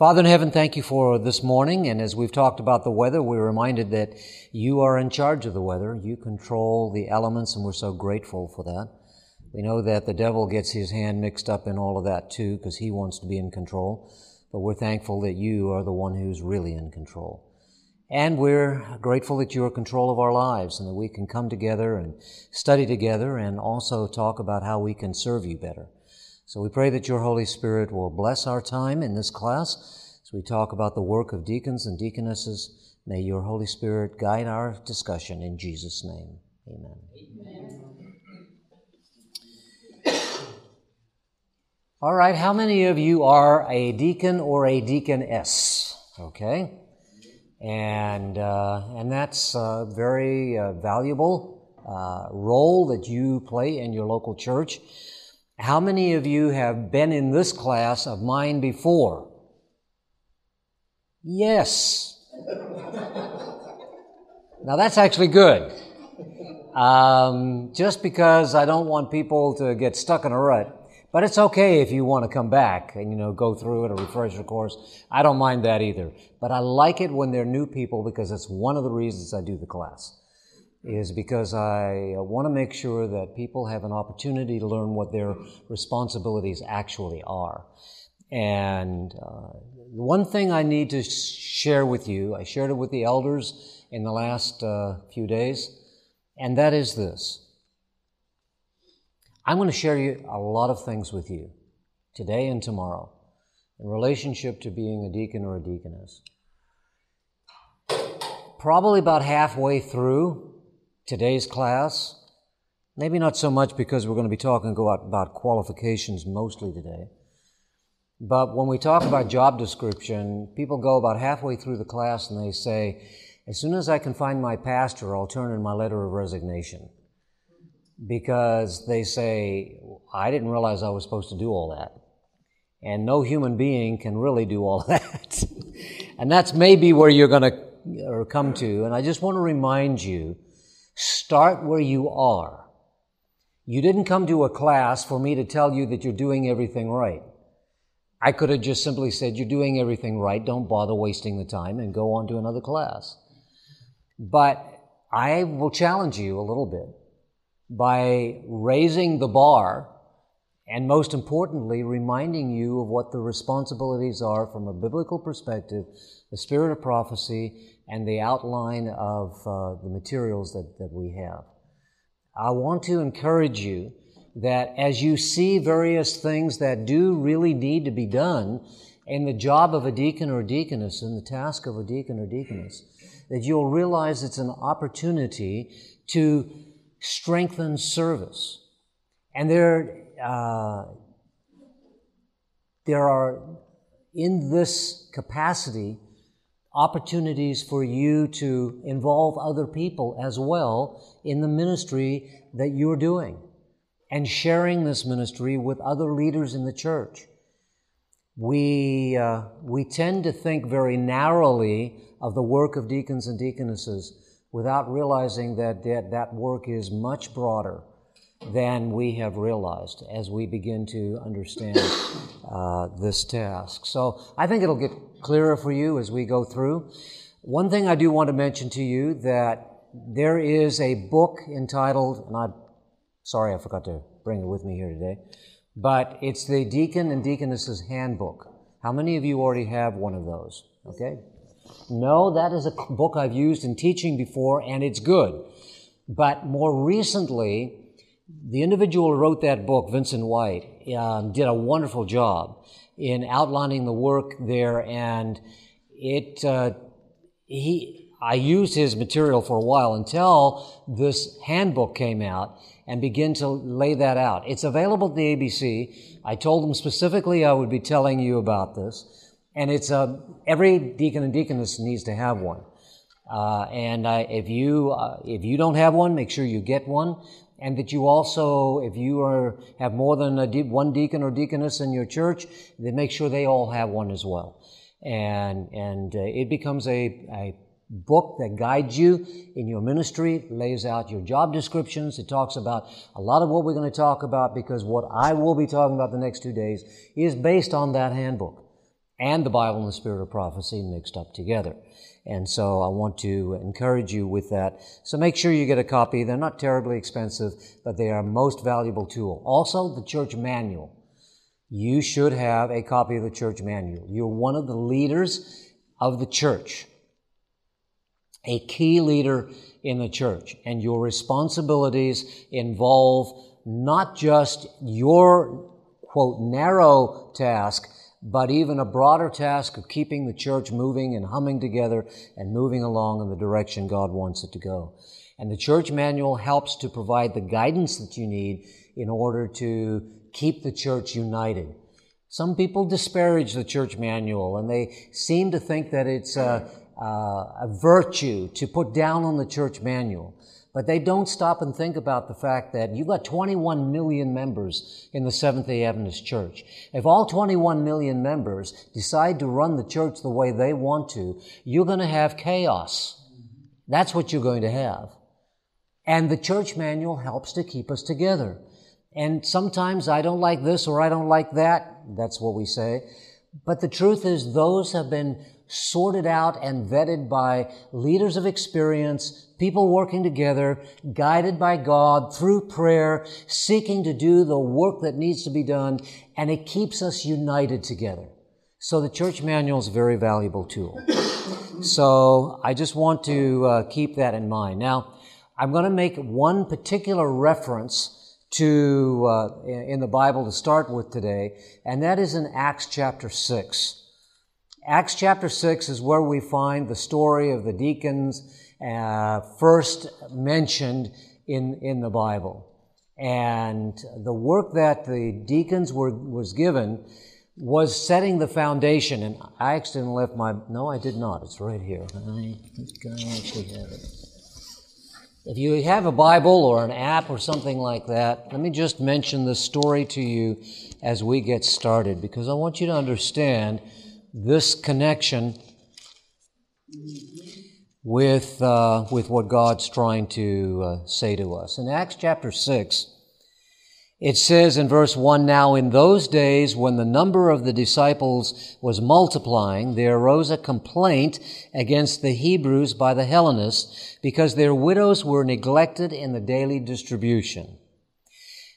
Father in heaven, thank you for this morning. And as we've talked about the weather, we're reminded that you are in charge of the weather. You control the elements, and we're so grateful for that. We know that the devil gets his hand mixed up in all of that too, because he wants to be in control. But we're thankful that you are the one who's really in control. And we're grateful that you're in control of our lives and that we can come together and study together and also talk about how we can serve you better. So we pray that your Holy Spirit will bless our time in this class as we talk about the work of deacons and deaconesses. May your Holy Spirit guide our discussion in Jesus' name. Amen. Amen. All right, how many of you are a deacon or a deaconess? Okay. And, uh, and that's a very uh, valuable uh, role that you play in your local church. How many of you have been in this class of mine before? Yes. now that's actually good. Um, just because I don't want people to get stuck in a rut. But it's okay if you want to come back and, you know, go through it, a refresher course. I don't mind that either. But I like it when they're new people because it's one of the reasons I do the class is because I uh, want to make sure that people have an opportunity to learn what their responsibilities actually are. And uh, one thing I need to share with you, I shared it with the elders in the last uh, few days, and that is this. I'm going to share you a lot of things with you today and tomorrow in relationship to being a deacon or a deaconess. Probably about halfway through, today's class. Maybe not so much because we're going to be talking about qualifications mostly today. But when we talk about job description, people go about halfway through the class and they say, as soon as I can find my pastor, I'll turn in my letter of resignation. Because they say, I didn't realize I was supposed to do all that. And no human being can really do all that. and that's maybe where you're going to uh, come to. And I just want to remind you Start where you are. You didn't come to a class for me to tell you that you're doing everything right. I could have just simply said, You're doing everything right, don't bother wasting the time, and go on to another class. But I will challenge you a little bit by raising the bar and most importantly, reminding you of what the responsibilities are from a biblical perspective, the spirit of prophecy, and the outline of uh, the materials that, that we have. I want to encourage you that as you see various things that do really need to be done in the job of a deacon or deaconess, in the task of a deacon or deaconess, that you'll realize it's an opportunity to strengthen service. And there, uh, there are, in this capacity, opportunities for you to involve other people as well in the ministry that you're doing and sharing this ministry with other leaders in the church. We, uh, we tend to think very narrowly of the work of deacons and deaconesses without realizing that that, that work is much broader than we have realized as we begin to understand uh, this task. So I think it'll get clearer for you as we go through. One thing I do want to mention to you that there is a book entitled, and I'm sorry I forgot to bring it with me here today, but it's the Deacon and Deaconess's Handbook. How many of you already have one of those? Okay. No, that is a book I've used in teaching before, and it's good. But more recently, the individual who wrote that book, Vincent White, um, did a wonderful job in outlining the work there, and it uh, he I used his material for a while until this handbook came out and begin to lay that out. It's available at the ABC. I told them specifically I would be telling you about this, and it's a every deacon and deaconess needs to have one. Uh, and I, if you uh, if you don't have one, make sure you get one and that you also, if you are, have more than one deacon or deaconess in your church, then make sure they all have one as well. And, and uh, it becomes a, a book that guides you in your ministry, lays out your job descriptions. It talks about a lot of what we're going to talk about because what I will be talking about the next two days is based on that handbook. and the Bible and the spirit of prophecy mixed up together. And so I want to encourage you with that. So make sure you get a copy. They're not terribly expensive, but they are a most valuable tool. Also, the church manual. You should have a copy of the church manual. You're one of the leaders of the church, a key leader in the church, and your responsibilities involve not just your quote narrow task, but even a broader task of keeping the church moving and humming together and moving along in the direction God wants it to go. And the church manual helps to provide the guidance that you need in order to keep the church united. Some people disparage the church manual and they seem to think that it's a, a, a virtue to put down on the church manual. But they don't stop and think about the fact that you've got 21 million members in the Seventh day Adventist Church. If all 21 million members decide to run the church the way they want to, you're going to have chaos. That's what you're going to have. And the church manual helps to keep us together. And sometimes I don't like this or I don't like that. That's what we say. But the truth is those have been sorted out and vetted by leaders of experience, people working together, guided by God through prayer, seeking to do the work that needs to be done, and it keeps us united together. So the church manual is a very valuable tool. so I just want to uh, keep that in mind. Now, I'm going to make one particular reference to uh, in the Bible to start with today, and that is in Acts chapter six. Acts chapter 6 is where we find the story of the deacons uh, first mentioned in, in the Bible. And the work that the deacons were, was given was setting the foundation. And I accidentally left my, no, I did not. It's right here. I actually have it. If you have a Bible or an app or something like that, let me just mention the story to you as we get started because I want you to understand this connection with, uh, with what God's trying to uh, say to us. In Acts chapter 6, it says in verse 1 Now in those days, when the number of the disciples was multiplying, there arose a complaint against the Hebrews by the Hellenists because their widows were neglected in the daily distribution.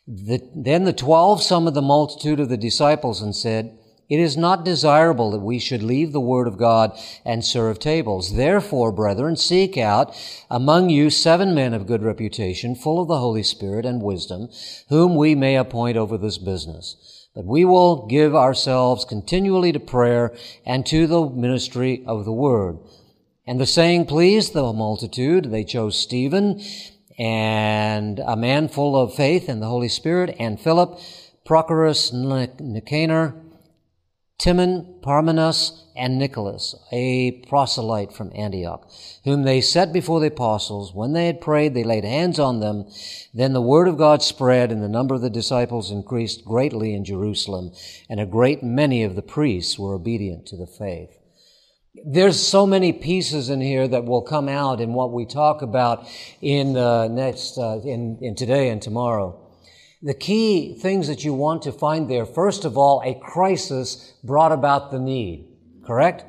The, then the twelve summoned the multitude of the disciples and said, it is not desirable that we should leave the word of God and serve tables. Therefore, brethren, seek out among you seven men of good reputation, full of the Holy Spirit and wisdom, whom we may appoint over this business. But we will give ourselves continually to prayer and to the ministry of the word. And the saying pleased the multitude. They chose Stephen and a man full of faith and the Holy Spirit and Philip, Prochorus, Nicanor, Timon, Parmenas, and Nicholas, a proselyte from Antioch, whom they set before the apostles. When they had prayed, they laid hands on them. Then the word of God spread, and the number of the disciples increased greatly in Jerusalem, and a great many of the priests were obedient to the faith. There's so many pieces in here that will come out in what we talk about in uh, next uh, in, in today and tomorrow the key things that you want to find there, first of all, a crisis brought about the need. Correct?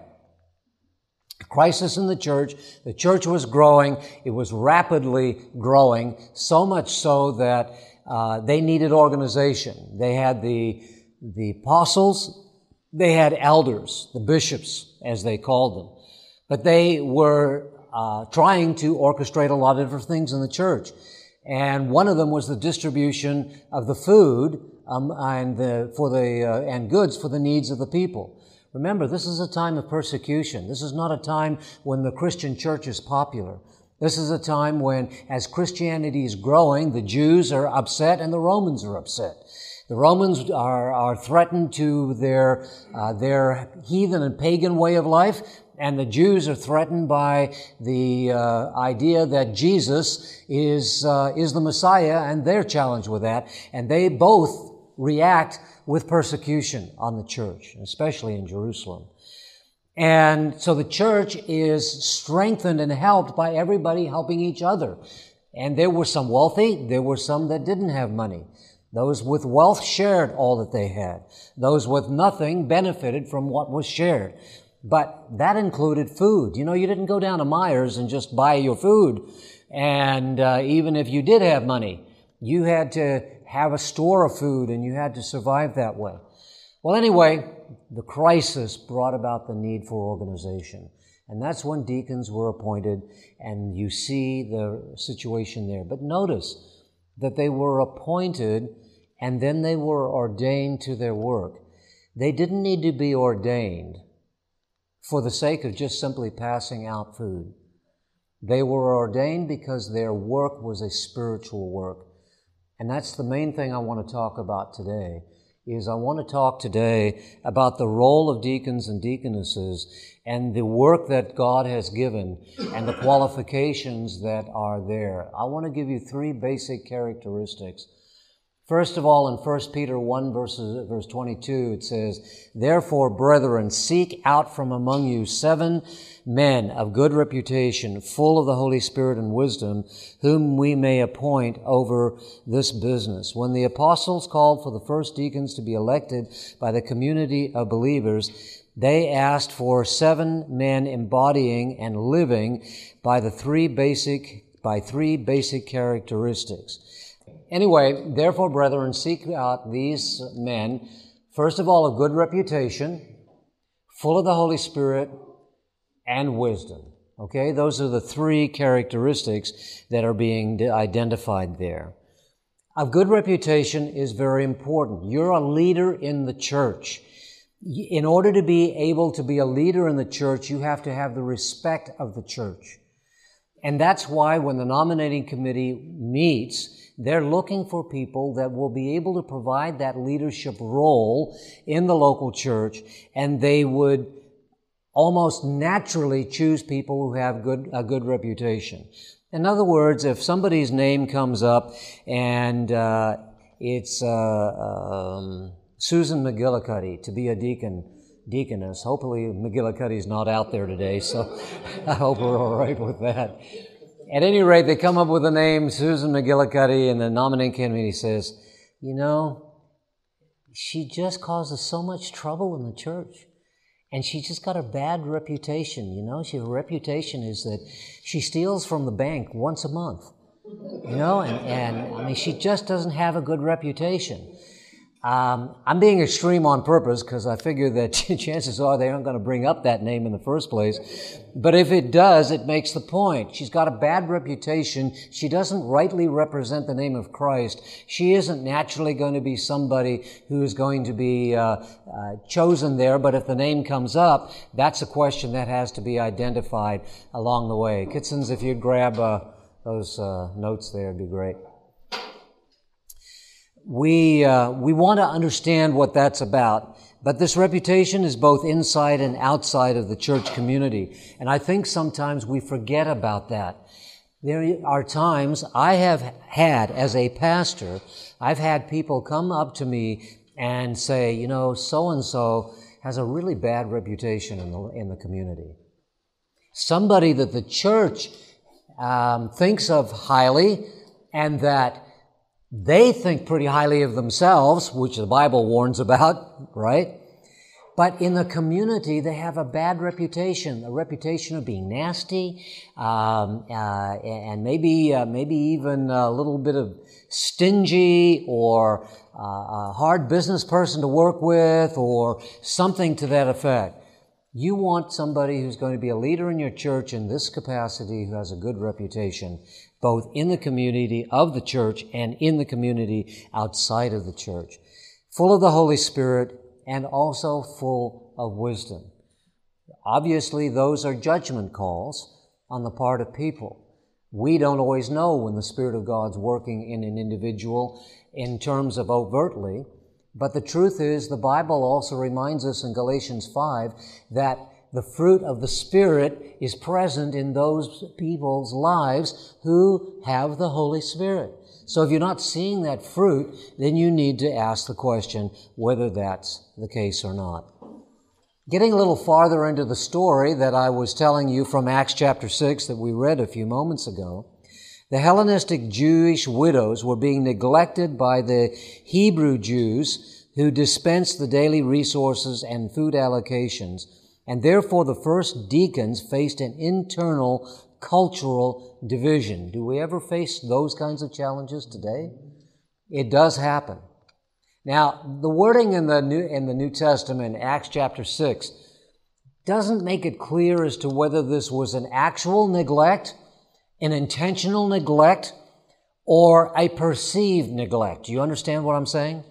A crisis in the church. The church was growing. It was rapidly growing, so much so that uh, they needed organization. They had the, the apostles, they had elders, the bishops, as they called them. But they were uh, trying to orchestrate a lot of different things in the church. And one of them was the distribution of the food um, and, the, for the, uh, and goods for the needs of the people. Remember, this is a time of persecution. This is not a time when the Christian church is popular. This is a time when, as Christianity is growing, the Jews are upset and the Romans are upset. The Romans are, are threatened to their, uh, their heathen and pagan way of life, and the Jews are threatened by the uh, idea that Jesus is uh, is the Messiah, and they're challenged with that, and they both react with persecution on the church, especially in Jerusalem. And so the church is strengthened and helped by everybody helping each other. And there were some wealthy, there were some that didn't have money. Those with wealth shared all that they had. Those with nothing benefited from what was shared. But that included food. You know, you didn't go down to Myers and just buy your food. And uh, even if you did have money, you had to have a store of food and you had to survive that way. Well, anyway, the crisis brought about the need for organization. And that's when deacons were appointed, and you see the situation there. But notice that they were appointed and then they were ordained to their work. They didn't need to be ordained for the sake of just simply passing out food. They were ordained because their work was a spiritual work. And that's the main thing I want to talk about today is I want to talk today about the role of deacons and deaconesses and the work that God has given and the qualifications that are there. I want to give you three basic characteristics. First of all, in 1 Peter 1 verses, verse 22, it says, Therefore, brethren, seek out from among you seven men of good reputation, full of the Holy Spirit and wisdom, whom we may appoint over this business. When the apostles called for the first deacons to be elected by the community of believers, they asked for seven men embodying and living by the three basic, by three basic characteristics. Anyway, therefore, brethren, seek out these men, first of all, a good reputation, full of the Holy Spirit, and wisdom. Okay, those are the three characteristics that are being identified there. A good reputation is very important. You're a leader in the church. In order to be able to be a leader in the church, you have to have the respect of the church. And that's why when the nominating committee meets, they're looking for people that will be able to provide that leadership role in the local church, and they would almost naturally choose people who have good, a good reputation. In other words, if somebody's name comes up and uh, it's uh, um, Susan McGillicuddy to be a deacon, deaconess. Hopefully, McGillicuddy's not out there today, so I hope we're all right with that. At any rate, they come up with the name Susan McGillicuddy, and the nominating committee says, You know, she just causes so much trouble in the church. And she just got a bad reputation, you know. She, her reputation is that she steals from the bank once a month, you know, and, and I mean, she just doesn't have a good reputation. Um, I'm being extreme on purpose because I figure that chances are they aren't going to bring up that name in the first place. But if it does, it makes the point. She's got a bad reputation. She doesn't rightly represent the name of Christ. She isn't naturally going to be somebody who is going to be uh, uh, chosen there. But if the name comes up, that's a question that has to be identified along the way. Kitsons, if you'd grab uh, those uh, notes there, it'd be great we, uh, we want to understand what that's about. But this reputation is both inside and outside of the church community. And I think sometimes we forget about that. There are times I have had, as a pastor, I've had people come up to me and say, you know, so and so has a really bad reputation in the, in the community. Somebody that the church um, thinks of highly and that they think pretty highly of themselves, which the Bible warns about, right? But in the community, they have a bad reputation, a reputation of being nasty, um, uh, and maybe, uh, maybe even a little bit of stingy or uh, a hard business person to work with or something to that effect. You want somebody who's going to be a leader in your church in this capacity who has a good reputation both in the community of the church and in the community outside of the church. Full of the Holy Spirit and also full of wisdom. Obviously, those are judgment calls on the part of people. We don't always know when the Spirit of God's working in an individual in terms of overtly, but the truth is, the Bible also reminds us in Galatians 5 that the fruit of the Spirit is present in those people's lives who have the Holy Spirit. So if you're not seeing that fruit, then you need to ask the question whether that's the case or not. Getting a little farther into the story that I was telling you from Acts chapter 6 that we read a few moments ago, The Hellenistic Jewish widows were being neglected by the Hebrew Jews who dispensed the daily resources and food allocations, and therefore the first deacons faced an internal cultural division. Do we ever face those kinds of challenges today? It does happen. Now, the wording in the New, in the New Testament, Acts chapter 6, doesn't make it clear as to whether this was an actual neglect, an intentional neglect, or a perceived neglect. Do you understand what I'm saying?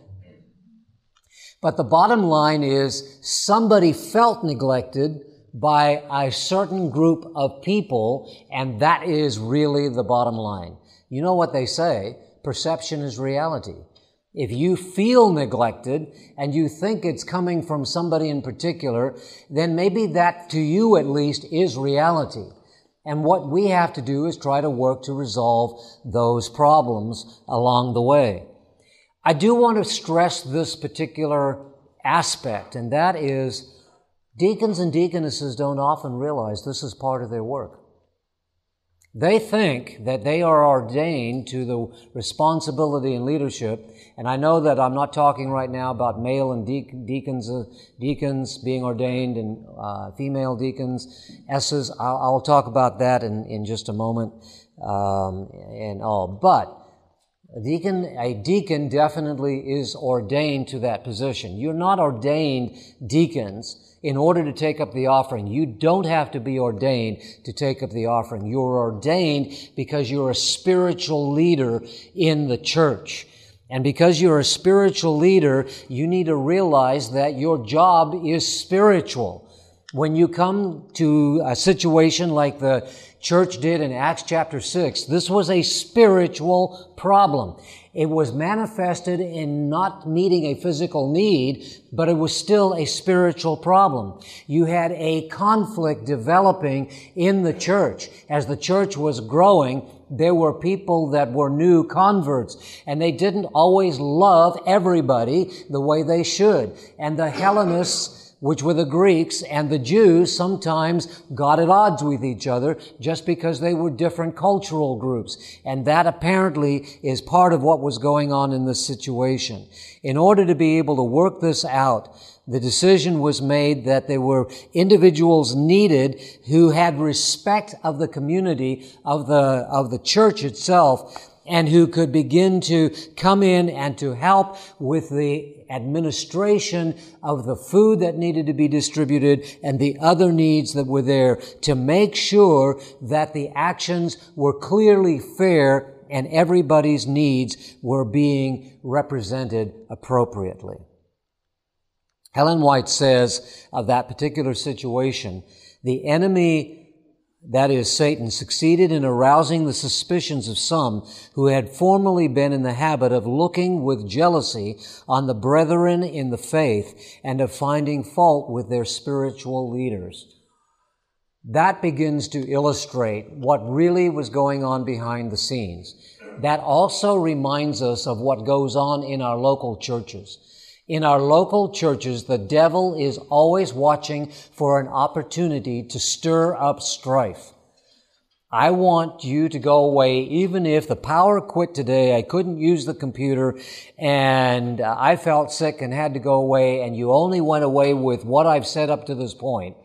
But the bottom line is somebody felt neglected by a certain group of people, and that is really the bottom line. You know what they say? Perception is reality. If you feel neglected and you think it's coming from somebody in particular, then maybe that to you at least is reality. And what we have to do is try to work to resolve those problems along the way. I do want to stress this particular aspect, and that is deacons and deaconesses don't often realize this is part of their work. They think that they are ordained to the responsibility and leadership. And I know that I'm not talking right now about male and deacons, uh, deacons being ordained and uh, female deacons, S's. I'll, I'll, talk about that in, in just a moment um, and all. But a deacon, a deacon definitely is ordained to that position. You're not ordained deacons in order to take up the offering. You don't have to be ordained to take up the offering. You're ordained because you're a spiritual leader in the church. And because you're a spiritual leader, you need to realize that your job is spiritual. When you come to a situation like the church did in Acts chapter 6, this was a spiritual problem. It was manifested in not meeting a physical need, but it was still a spiritual problem. You had a conflict developing in the church. As the church was growing, there were people that were new converts and they didn't always love everybody the way they should. And the Hellenists which were the Greeks and the Jews, sometimes got at odds with each other just because they were different cultural groups. And that apparently is part of what was going on in this situation. In order to be able to work this out, the decision was made that there were individuals needed who had respect of the community, of the, of the church itself, and who could begin to come in and to help with the administration of the food that needed to be distributed and the other needs that were there to make sure that the actions were clearly fair and everybody's needs were being represented appropriately. Ellen White says of that particular situation, the enemy that is, Satan, succeeded in arousing the suspicions of some who had formerly been in the habit of looking with jealousy on the brethren in the faith and of finding fault with their spiritual leaders. That begins to illustrate what really was going on behind the scenes. That also reminds us of what goes on in our local churches. In our local churches, the devil is always watching for an opportunity to stir up strife. I want you to go away, even if the power quit today, I couldn't use the computer, and I felt sick and had to go away, and you only went away with what I've said up to this point.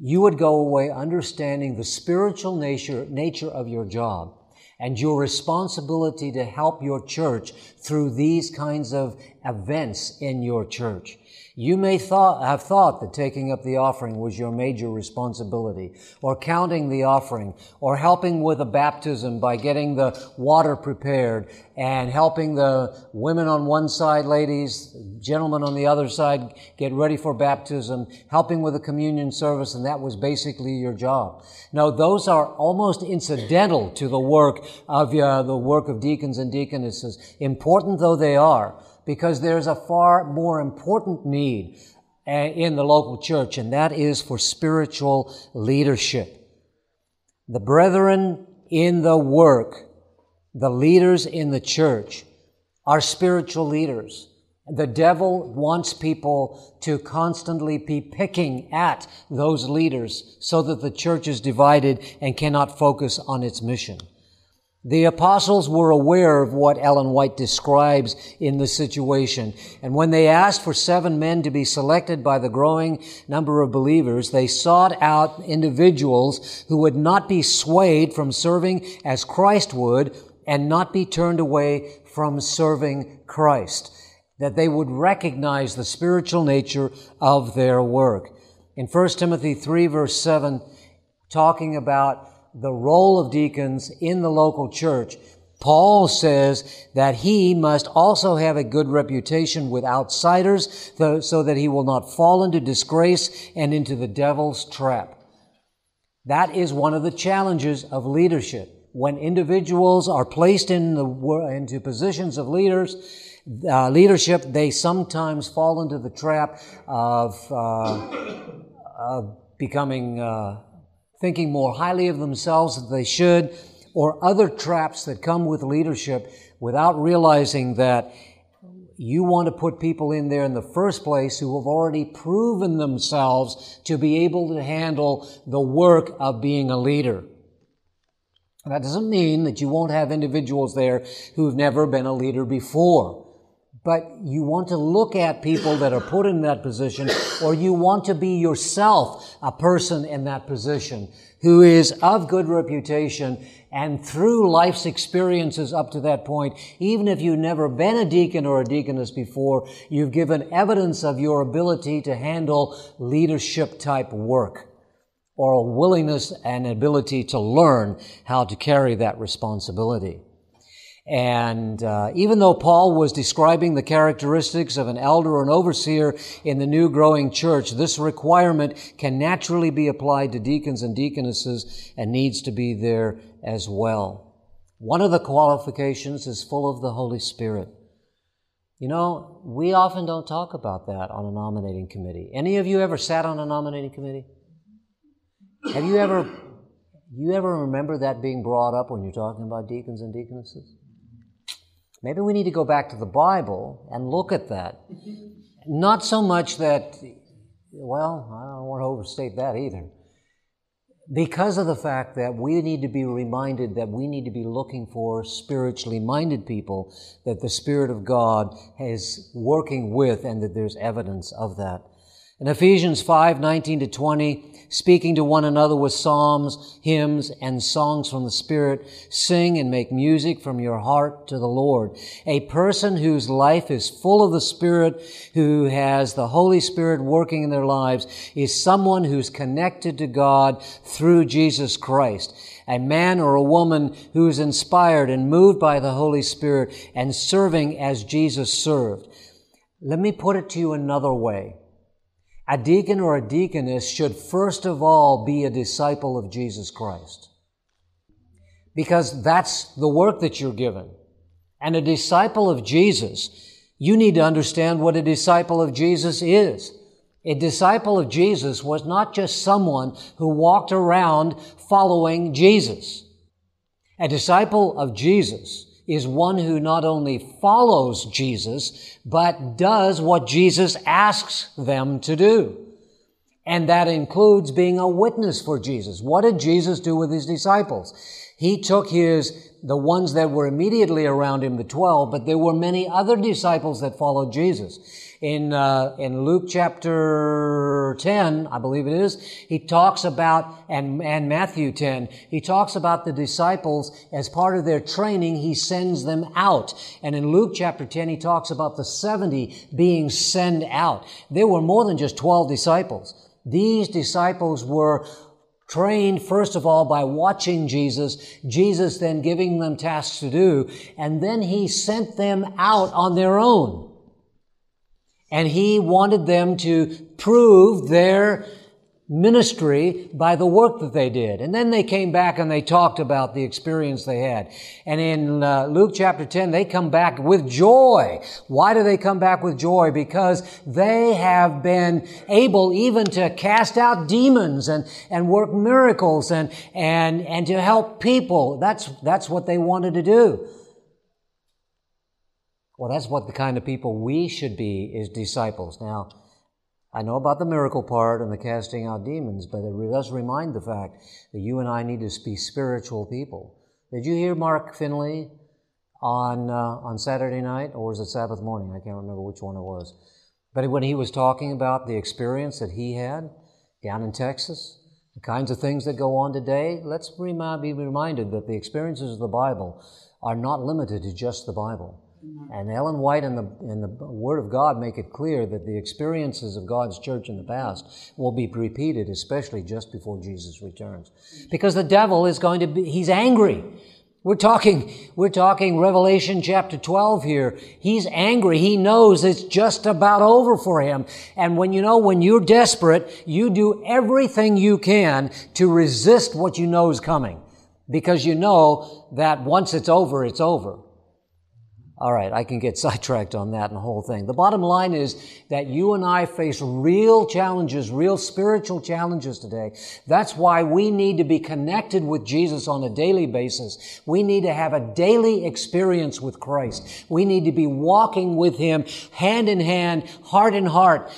You would go away understanding the spiritual nature, nature of your job and your responsibility to help your church through these kinds of events in your church. You may thought, have thought that taking up the offering was your major responsibility, or counting the offering, or helping with a baptism by getting the water prepared, and helping the women on one side, ladies, gentlemen on the other side get ready for baptism, helping with the communion service, and that was basically your job. Now, those are almost incidental to the work of uh, the work of deacons and deaconesses, important though they are because there's a far more important need uh, in the local church, and that is for spiritual leadership. The brethren in the work, the leaders in the church, are spiritual leaders. The devil wants people to constantly be picking at those leaders so that the church is divided and cannot focus on its mission. The apostles were aware of what Ellen White describes in the situation. And when they asked for seven men to be selected by the growing number of believers, they sought out individuals who would not be swayed from serving as Christ would and not be turned away from serving Christ that they would recognize the spiritual nature of their work. In 1 Timothy 3 verse 7, talking about the role of deacons in the local church, Paul says that he must also have a good reputation with outsiders so that he will not fall into disgrace and into the devil's trap. That is one of the challenges of leadership. When individuals are placed in the, into positions of leaders, uh, leadership, they sometimes fall into the trap of, uh, of becoming, uh, thinking more highly of themselves than they should, or other traps that come with leadership without realizing that you want to put people in there in the first place who have already proven themselves to be able to handle the work of being a leader. That doesn't mean that you won't have individuals there who've never been a leader before but you want to look at people that are put in that position, or you want to be yourself a person in that position who is of good reputation and through life's experiences up to that point, even if you've never been a deacon or a deaconess before, you've given evidence of your ability to handle leadership type work or a willingness and ability to learn how to carry that responsibility. And uh, even though Paul was describing the characteristics of an elder or an overseer in the new growing church, this requirement can naturally be applied to deacons and deaconesses and needs to be there as well. One of the qualifications is full of the Holy Spirit. You know, we often don't talk about that on a nominating committee. Any of you ever sat on a nominating committee? Have you ever you ever remember that being brought up when you're talking about deacons and deaconesses? Maybe we need to go back to the Bible and look at that. Not so much that, well, I don't want to overstate that either. Because of the fact that we need to be reminded that we need to be looking for spiritually minded people that the Spirit of God is working with and that there's evidence of that. In Ephesians 5, 19 to 20, speaking to one another with psalms, hymns, and songs from the Spirit, sing and make music from your heart to the Lord. A person whose life is full of the Spirit, who has the Holy Spirit working in their lives, is someone who's connected to God through Jesus Christ. A man or a woman who is inspired and moved by the Holy Spirit and serving as Jesus served. Let me put it to you another way. A deacon or a deaconess should first of all be a disciple of Jesus Christ. Because that's the work that you're given. And a disciple of Jesus, you need to understand what a disciple of Jesus is. A disciple of Jesus was not just someone who walked around following Jesus. A disciple of Jesus is one who not only follows Jesus, but does what Jesus asks them to do. And that includes being a witness for Jesus. What did Jesus do with his disciples? He took his, the ones that were immediately around him, the twelve, but there were many other disciples that followed Jesus in uh, in Luke chapter 10, I believe it is, he talks about and and Matthew 10, he talks about the disciples as part of their training, he sends them out. And in Luke chapter 10, he talks about the 70 being sent out. There were more than just 12 disciples. These disciples were trained first of all by watching Jesus, Jesus then giving them tasks to do, and then he sent them out on their own. And he wanted them to prove their ministry by the work that they did. And then they came back and they talked about the experience they had. And in uh, Luke chapter 10, they come back with joy. Why do they come back with joy? Because they have been able even to cast out demons and, and work miracles and, and, and to help people. That's, that's what they wanted to do. Well, that's what the kind of people we should be is disciples. Now, I know about the miracle part and the casting out demons, but it does remind the fact that you and I need to be spiritual people. Did you hear Mark Finley on, uh, on Saturday night, or was it Sabbath morning? I can't remember which one it was. But when he was talking about the experience that he had down in Texas, the kinds of things that go on today, let's be reminded that the experiences of the Bible are not limited to just the Bible. And Ellen White and the, and the Word of God make it clear that the experiences of God's church in the past will be repeated, especially just before Jesus returns. Because the devil is going to be, he's angry. We're talking, we're talking Revelation chapter 12 here. He's angry. He knows it's just about over for him. And when you know, when you're desperate, you do everything you can to resist what you know is coming. Because you know that once it's over, it's over. All right, I can get sidetracked on that and the whole thing. The bottom line is that you and I face real challenges, real spiritual challenges today. That's why we need to be connected with Jesus on a daily basis. We need to have a daily experience with Christ. We need to be walking with Him hand in hand, heart in heart,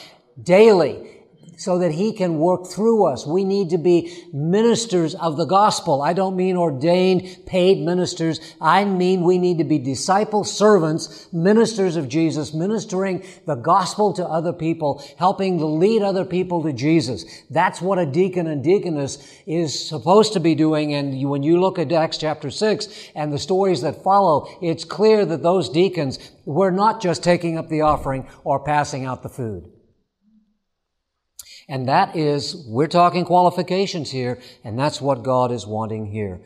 daily so that He can work through us. We need to be ministers of the gospel. I don't mean ordained, paid ministers. I mean we need to be disciple servants, ministers of Jesus, ministering the gospel to other people, helping to lead other people to Jesus. That's what a deacon and deaconess is supposed to be doing. And when you look at Acts chapter 6 and the stories that follow, it's clear that those deacons were not just taking up the offering or passing out the food. And that is, we're talking qualifications here, and that's what God is wanting here.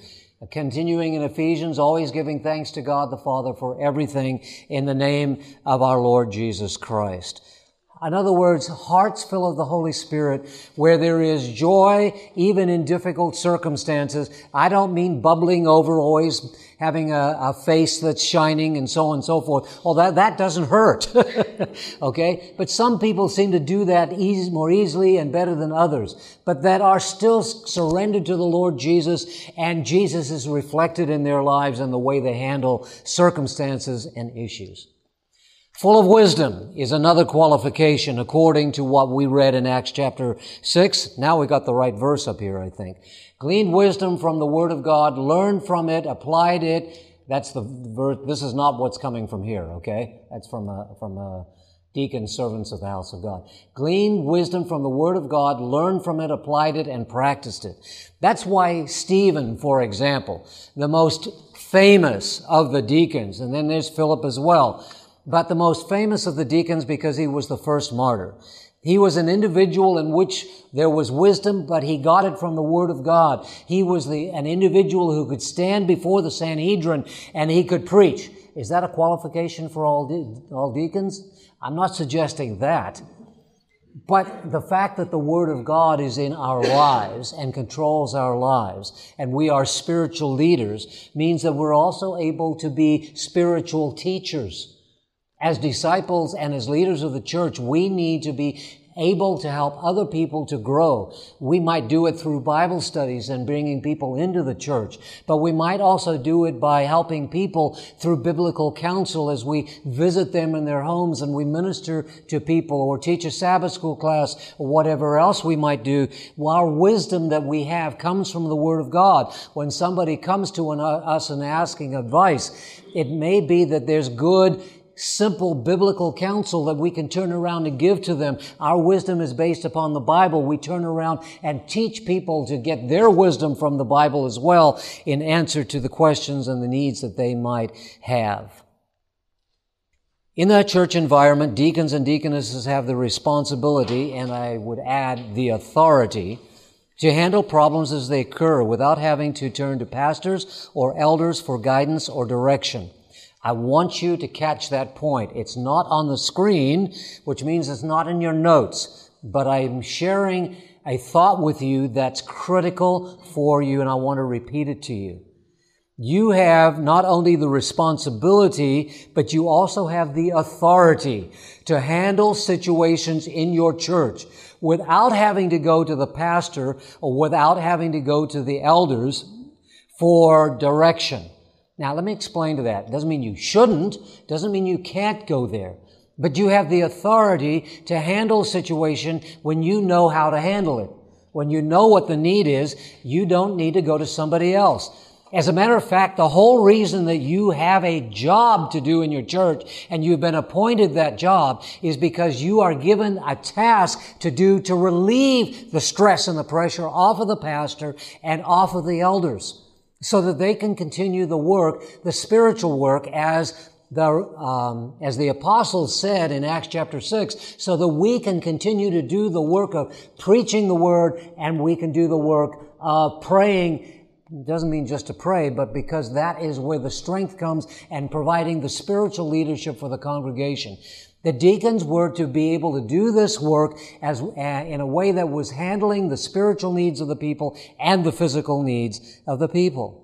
Continuing in Ephesians, always giving thanks to God the Father for everything in the name of our Lord Jesus Christ. In other words, hearts full of the Holy Spirit, where there is joy even in difficult circumstances. I don't mean bubbling over, always having a, a face that's shining and so on and so forth. Well, that, that doesn't hurt. okay? But some people seem to do that easy, more easily and better than others, but that are still surrendered to the Lord Jesus and Jesus is reflected in their lives and the way they handle circumstances and issues. Full of wisdom is another qualification according to what we read in Acts chapter 6. Now we got the right verse up here, I think. Gleaned wisdom from the Word of God, learned from it, applied it. That's the verse. This is not what's coming from here, okay? That's from a, from a deacon, servants of the house of God. Gleaned wisdom from the Word of God, learned from it, applied it, and practiced it. That's why Stephen, for example, the most famous of the deacons, and then there's Philip as well, but the most famous of the deacons because he was the first martyr. He was an individual in which there was wisdom, but he got it from the Word of God. He was the, an individual who could stand before the Sanhedrin and he could preach. Is that a qualification for all, de- all deacons? I'm not suggesting that. But the fact that the Word of God is in our lives and controls our lives, and we are spiritual leaders, means that we're also able to be spiritual teachers. As disciples and as leaders of the church, we need to be able to help other people to grow. We might do it through Bible studies and bringing people into the church, but we might also do it by helping people through biblical counsel as we visit them in their homes and we minister to people or teach a Sabbath school class or whatever else we might do. Our wisdom that we have comes from the Word of God. When somebody comes to us and asking advice, it may be that there's good simple biblical counsel that we can turn around and give to them. Our wisdom is based upon the Bible. We turn around and teach people to get their wisdom from the Bible as well in answer to the questions and the needs that they might have. In that church environment, deacons and deaconesses have the responsibility, and I would add the authority, to handle problems as they occur without having to turn to pastors or elders for guidance or direction. I want you to catch that point. It's not on the screen, which means it's not in your notes, but I'm sharing a thought with you that's critical for you, and I want to repeat it to you. You have not only the responsibility, but you also have the authority to handle situations in your church without having to go to the pastor or without having to go to the elders for direction. Now, let me explain to that. It doesn't mean you shouldn't, doesn't mean you can't go there. But you have the authority to handle a situation when you know how to handle it. When you know what the need is, you don't need to go to somebody else. As a matter of fact, the whole reason that you have a job to do in your church and you've been appointed that job is because you are given a task to do to relieve the stress and the pressure off of the pastor and off of the elders so that they can continue the work, the spiritual work as the, um, as the apostles said in Acts chapter 6, so that we can continue to do the work of preaching the word and we can do the work of praying doesn't mean just to pray, but because that is where the strength comes and providing the spiritual leadership for the congregation. The deacons were to be able to do this work as uh, in a way that was handling the spiritual needs of the people and the physical needs of the people.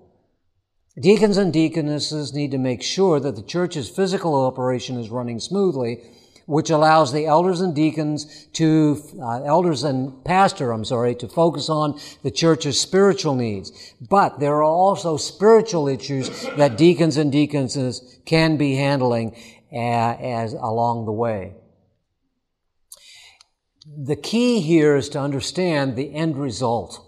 Deacons and deaconesses need to make sure that the church's physical operation is running smoothly which allows the elders and deacons to, uh, elders and pastor, I'm sorry, to focus on the church's spiritual needs. But there are also spiritual issues that deacons and deaconesses can be handling as along the way. The key here is to understand the end result.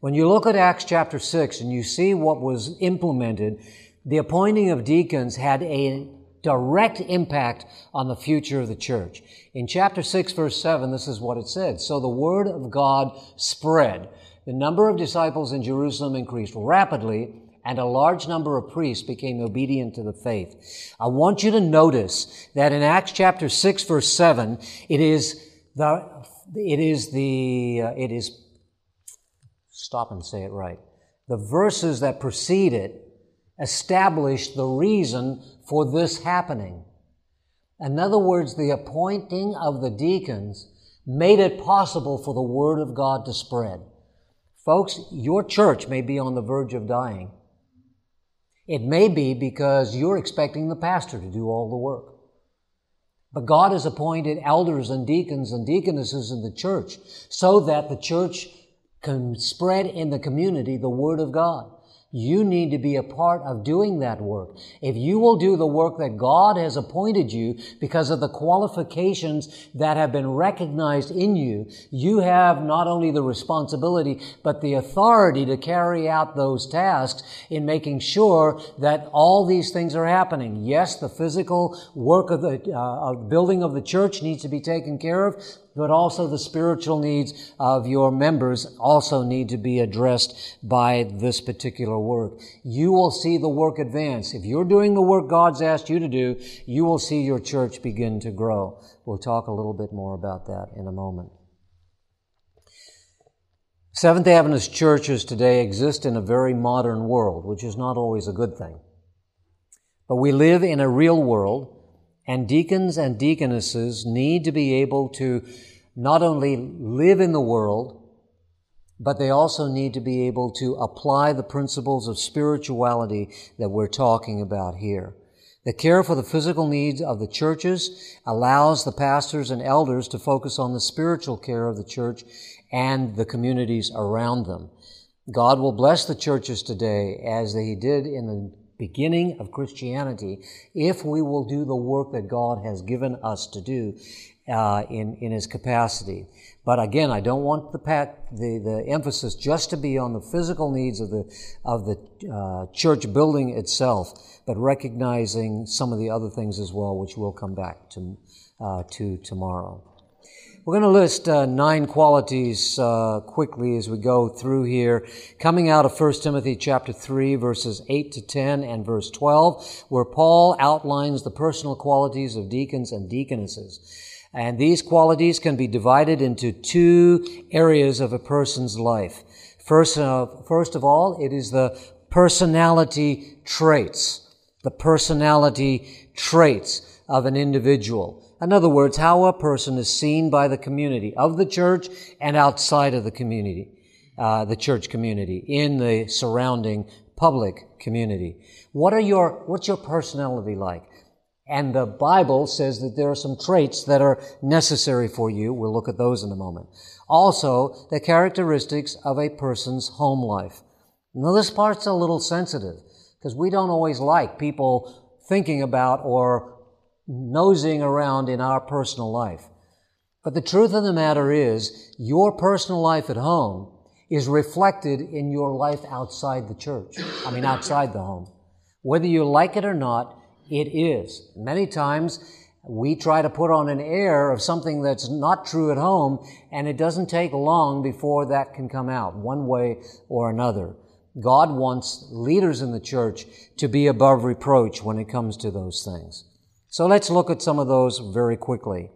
When you look at Acts chapter 6 and you see what was implemented, the appointing of deacons had a direct impact on the future of the church. In chapter 6, verse 7, this is what it said. So the word of God spread. The number of disciples in Jerusalem increased rapidly, and a large number of priests became obedient to the faith. I want you to notice that in Acts chapter 6, verse 7, it is the, it is the, uh, it is, stop and say it right. The verses that precede it establish the reason for this happening. In other words, the appointing of the deacons made it possible for the Word of God to spread. Folks, your church may be on the verge of dying. It may be because you're expecting the pastor to do all the work. But God has appointed elders and deacons and deaconesses in the church so that the church can spread in the community the Word of God. You need to be a part of doing that work. If you will do the work that God has appointed you because of the qualifications that have been recognized in you, you have not only the responsibility, but the authority to carry out those tasks in making sure that all these things are happening. Yes, the physical work of the uh, building of the church needs to be taken care of, but also the spiritual needs of your members also need to be addressed by this particular work. You will see the work advance. If you're doing the work God's asked you to do, you will see your church begin to grow. We'll talk a little bit more about that in a moment. Seventh Adventist churches today exist in a very modern world, which is not always a good thing. But we live in a real world and deacons and deaconesses need to be able to not only live in the world, but they also need to be able to apply the principles of spirituality that we're talking about here. The care for the physical needs of the churches allows the pastors and elders to focus on the spiritual care of the church and the communities around them. God will bless the churches today as He did in the beginning of Christianity if we will do the work that God has given us to do uh, in, in His capacity. But again, I don't want the, the, the emphasis just to be on the physical needs of the, of the uh, church building itself, but recognizing some of the other things as well, which we'll come back to, uh, to tomorrow. We're going to list uh, nine qualities uh, quickly as we go through here, coming out of 1 Timothy chapter 3, verses 8 to 10 and verse 12, where Paul outlines the personal qualities of deacons and deaconesses. And these qualities can be divided into two areas of a person's life. First, uh, first of all, it is the personality traits. The personality traits of an individual. In other words, how a person is seen by the community of the church and outside of the community, uh, the church community, in the surrounding public community. What are your, what's your personality like? And the Bible says that there are some traits that are necessary for you. We'll look at those in a moment. Also, the characteristics of a person's home life. Now, this part's a little sensitive because we don't always like people thinking about or nosing around in our personal life. But the truth of the matter is, your personal life at home is reflected in your life outside the church. I mean, outside the home. Whether you like it or not, it is. Many times, we try to put on an air of something that's not true at home, and it doesn't take long before that can come out, one way or another. God wants leaders in the church to be above reproach when it comes to those things. So let's look at some of those very quickly.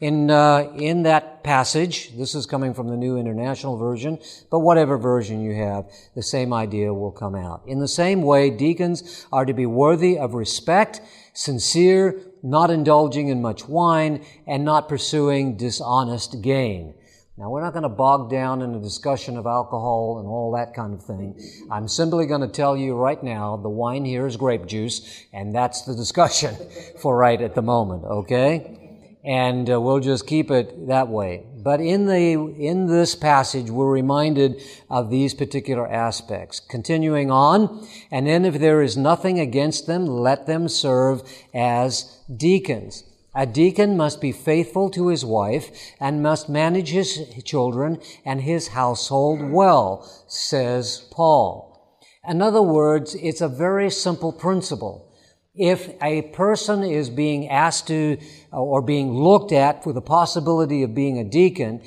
In, uh, in that passage, this is coming from the New International Version, but whatever version you have, the same idea will come out. In the same way, deacons are to be worthy of respect, sincere, not indulging in much wine, and not pursuing dishonest gain. Now, we're not going to bog down in a discussion of alcohol and all that kind of thing. I'm simply going to tell you right now the wine here is grape juice, and that's the discussion for right at the moment, okay? and uh, we'll just keep it that way. But in the in this passage, we're reminded of these particular aspects. Continuing on, and then if there is nothing against them, let them serve as deacons. A deacon must be faithful to his wife and must manage his children and his household well, says Paul. In other words, it's a very simple principle if a person is being asked to or being looked at for the possibility of being a deacon,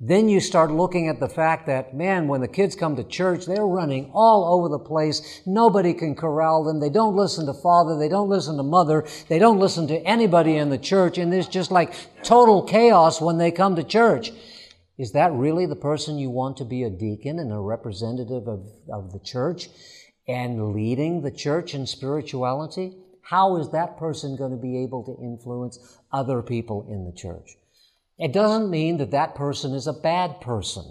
then you start looking at the fact that, man, when the kids come to church, they're running all over the place. Nobody can corral them. They don't listen to father. They don't listen to mother. They don't listen to anybody in the church. And there's just like total chaos when they come to church. Is that really the person you want to be a deacon and a representative of, of the church? and leading the church in spirituality, how is that person going to be able to influence other people in the church? It doesn't mean that that person is a bad person,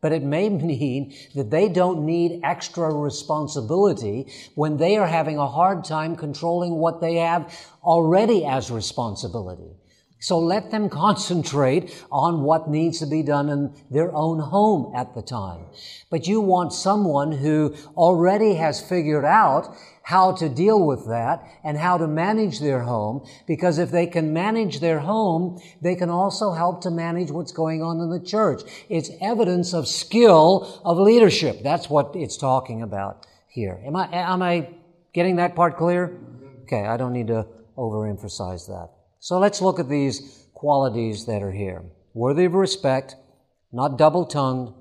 but it may mean that they don't need extra responsibility when they are having a hard time controlling what they have already as responsibility. So let them concentrate on what needs to be done in their own home at the time. But you want someone who already has figured out how to deal with that and how to manage their home because if they can manage their home, they can also help to manage what's going on in the church. It's evidence of skill of leadership. That's what it's talking about here. Am I, am I getting that part clear? Okay, I don't need to overemphasize that. So let's look at these qualities that are here. Worthy of respect, not double tongued,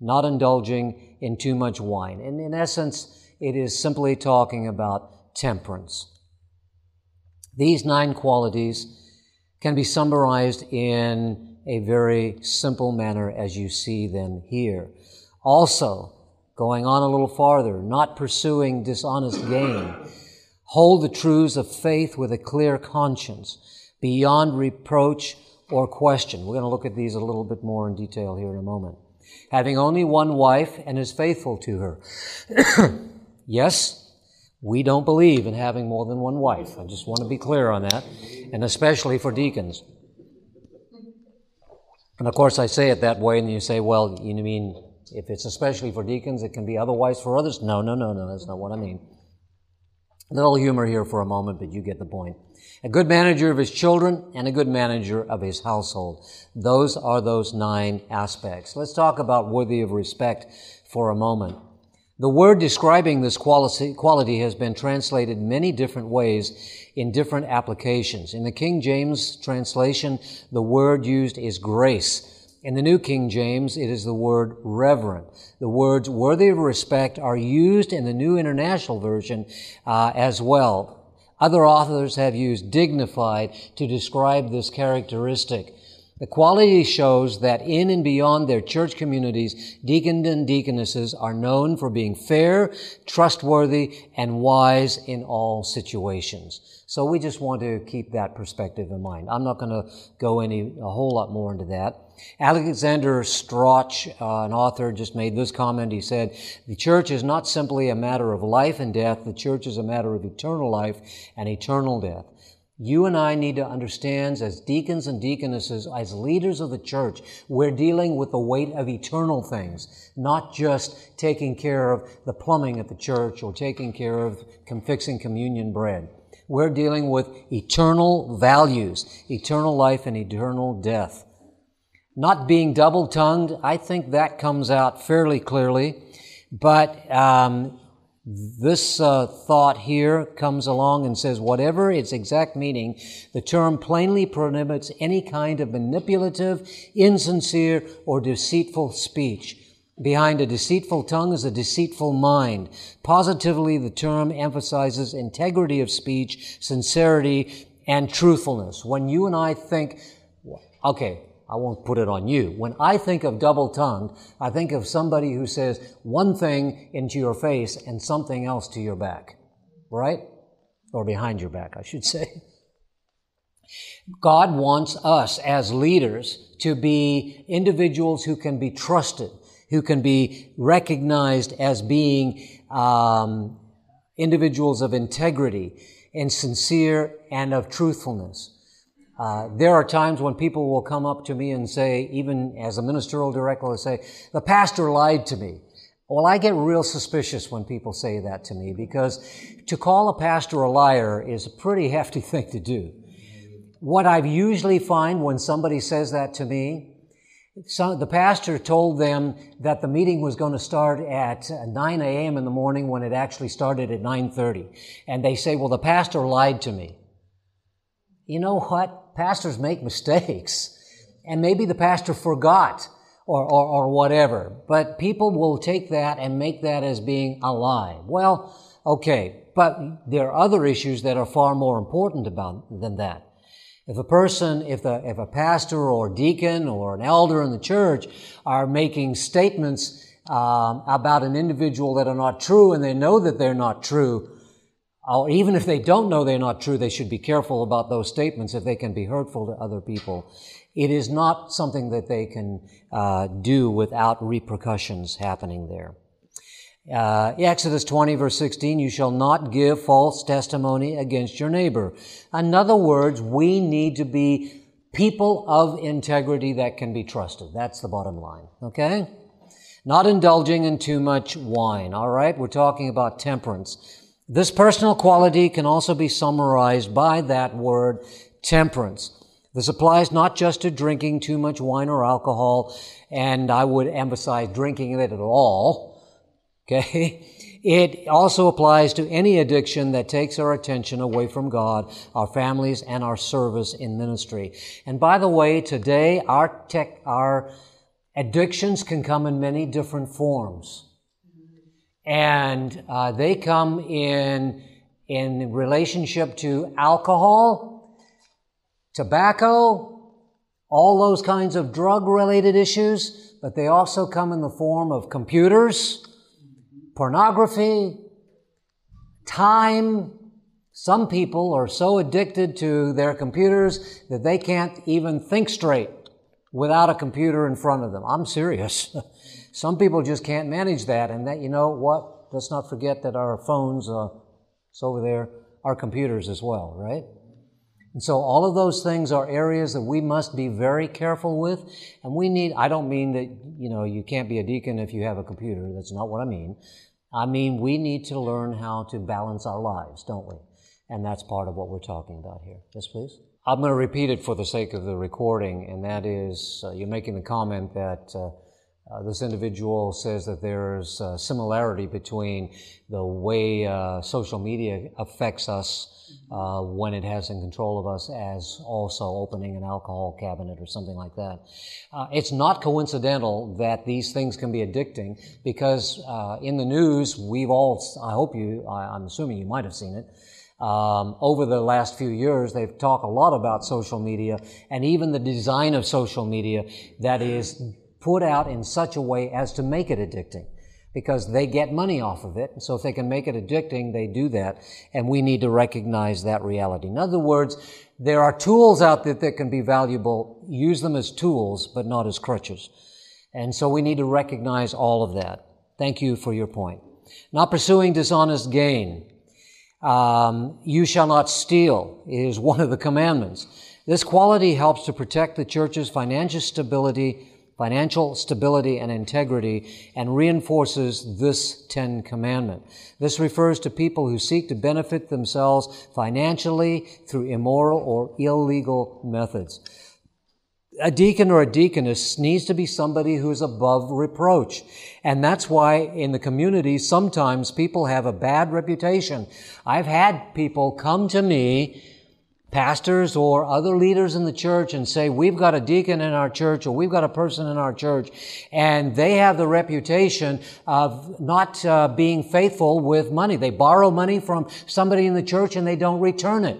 not indulging in too much wine. And in essence, it is simply talking about temperance. These nine qualities can be summarized in a very simple manner as you see them here. Also, going on a little farther, not pursuing dishonest gain, hold the truths of faith with a clear conscience, beyond reproach or question. We're going to look at these a little bit more in detail here in a moment. Having only one wife and is faithful to her. yes, we don't believe in having more than one wife. I just want to be clear on that, and especially for deacons. And of course, I say it that way, and you say, well, you mean if it's especially for deacons, it can be otherwise for others? No, no, no, no, that's not what I mean. A little humor here for a moment, but you get the point. A good manager of his children and a good manager of his household. Those are those nine aspects. Let's talk about worthy of respect for a moment. The word describing this quality has been translated many different ways in different applications. In the King James translation, the word used is grace. In the New King James, it is the word reverent. The words worthy of respect are used in the New International Version uh, as well. Other authors have used dignified to describe this characteristic. The quality shows that in and beyond their church communities, deacons and deaconesses are known for being fair, trustworthy, and wise in all situations. So we just want to keep that perspective in mind. I'm not going to go any a whole lot more into that. Alexander Strauch, uh, an author, just made this comment. He said, The church is not simply a matter of life and death, the church is a matter of eternal life and eternal death. You and I need to understand as deacons and deaconesses, as leaders of the church, we're dealing with the weight of eternal things, not just taking care of the plumbing at the church or taking care of fixing communion bread. We're dealing with eternal values, eternal life and eternal death. Not being double tongued, I think that comes out fairly clearly. But um, this uh, thought here comes along and says, whatever its exact meaning, the term plainly prohibits any kind of manipulative, insincere, or deceitful speech. Behind a deceitful tongue is a deceitful mind. Positively, the term emphasizes integrity of speech, sincerity, and truthfulness. When you and I think, okay, I won't put it on you. When I think of double tongued, I think of somebody who says one thing into your face and something else to your back. Right? Or behind your back, I should say. God wants us as leaders to be individuals who can be trusted, who can be recognized as being um, individuals of integrity and sincere and of truthfulness. Uh, there are times when people will come up to me and say, even as a ministerial director, will say, the pastor lied to me. Well, I get real suspicious when people say that to me because to call a pastor a liar is a pretty hefty thing to do. What I usually find when somebody says that to me, so the pastor told them that the meeting was going to start at 9 a.m. in the morning when it actually started at 9.30. And they say, well, the pastor lied to me. You know what? Pastors make mistakes. And maybe the pastor forgot or, or, or whatever. But people will take that and make that as being a lie. Well, okay. But there are other issues that are far more important about than that. If a person, if, the, if a pastor or deacon or an elder in the church are making statements um, about an individual that are not true and they know that they're not true, or even if they don't know they're not true, they should be careful about those statements if they can be hurtful to other people. It is not something that they can uh, do without repercussions happening there. Uh, Exodus 20 verse 16, you shall not give false testimony against your neighbor. In other words, we need to be people of integrity that can be trusted. That's the bottom line. Okay? Not indulging in too much wine. All right? We're talking about temperance. This personal quality can also be summarized by that word temperance. This applies not just to drinking too much wine or alcohol, and I would emphasize drinking it at all. Okay? It also applies to any addiction that takes our attention away from God, our families, and our service in ministry. And by the way, today our tech, our addictions can come in many different forms and uh, they come in in relationship to alcohol, tobacco, all those kinds of drug related issues, but they also come in the form of computers, pornography, time. Some people are so addicted to their computers that they can't even think straight without a computer in front of them. I'm serious. Some people just can't manage that, and that, you know what? Let's not forget that our phones, uh, it's over there, our computers as well, right? And so all of those things are areas that we must be very careful with. And we need, I don't mean that, you know, you can't be a deacon if you have a computer. That's not what I mean. I mean, we need to learn how to balance our lives, don't we? And that's part of what we're talking about here. Yes, please. I'm going to repeat it for the sake of the recording, and that is, uh, you're making the comment that uh, uh, this individual says that there's a similarity between the way uh, social media affects us uh, when it has in control of us as also opening an alcohol cabinet or something like that. Uh, it's not coincidental that these things can be addicting because uh, in the news, we've all, I hope you, I, am assuming you might have seen it, um, over the last few years, they've talked a lot about social media and even the design of social media that is put out in such a way as to make it addicting because they get money off of it. So if they can make it addicting, they do that. And we need to recognize that reality. In other words, there are tools out there that can be valuable. Use them as tools, but not as crutches. And so we need to recognize all of that. Thank you for your point. Not pursuing dishonest gain. Um, you shall not steal is one of the commandments. This quality helps to protect the church's financial stability, financial stability and integrity and reinforces this 10 commandment. This refers to people who seek to benefit themselves financially through immoral or illegal methods. A deacon or a deaconess needs to be somebody who's above reproach. And that's why in the community, sometimes people have a bad reputation. I've had people come to me pastors or other leaders in the church and say, we've got a deacon in our church or we've got a person in our church and they have the reputation of not uh, being faithful with money. They borrow money from somebody in the church and they don't return it.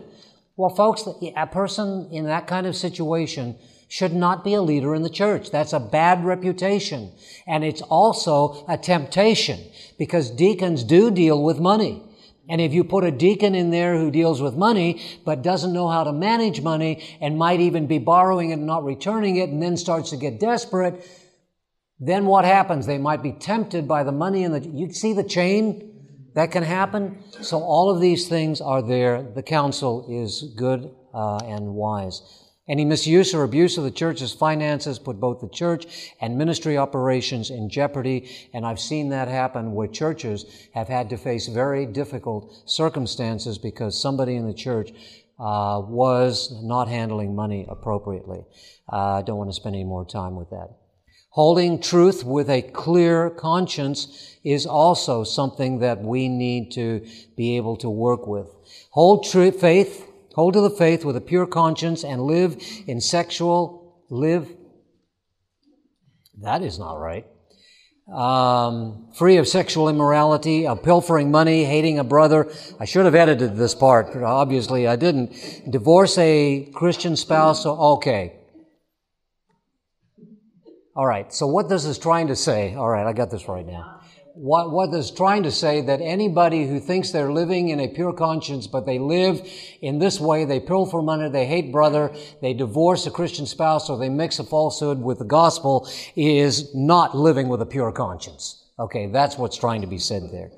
Well, folks, a person in that kind of situation should not be a leader in the church. That's a bad reputation. And it's also a temptation because deacons do deal with money. And if you put a deacon in there who deals with money, but doesn't know how to manage money and might even be borrowing it and not returning it and then starts to get desperate, then what happens? They might be tempted by the money and the, you see the chain that can happen? So all of these things are there. The counsel is good uh, and wise. Any misuse or abuse of the church's finances put both the church and ministry operations in jeopardy, and I've seen that happen where churches have had to face very difficult circumstances because somebody in the church uh, was not handling money appropriately. Uh, I don't want to spend any more time with that. Holding truth with a clear conscience is also something that we need to be able to work with. Hold true faith Hold to the faith with a pure conscience and live in sexual, live. That is not right. Um, free of sexual immorality, of pilfering money, hating a brother. I should have edited this part, but obviously I didn't. Divorce a Christian spouse. Okay. All right. So what this is trying to say, all right, I got this right now what, what is trying to say that anybody who thinks they're living in a pure conscience, but they live in this way, they pilfer money, they hate brother, they divorce a Christian spouse, or they mix a falsehood with the gospel, is not living with a pure conscience. Okay, that's what's trying to be said there.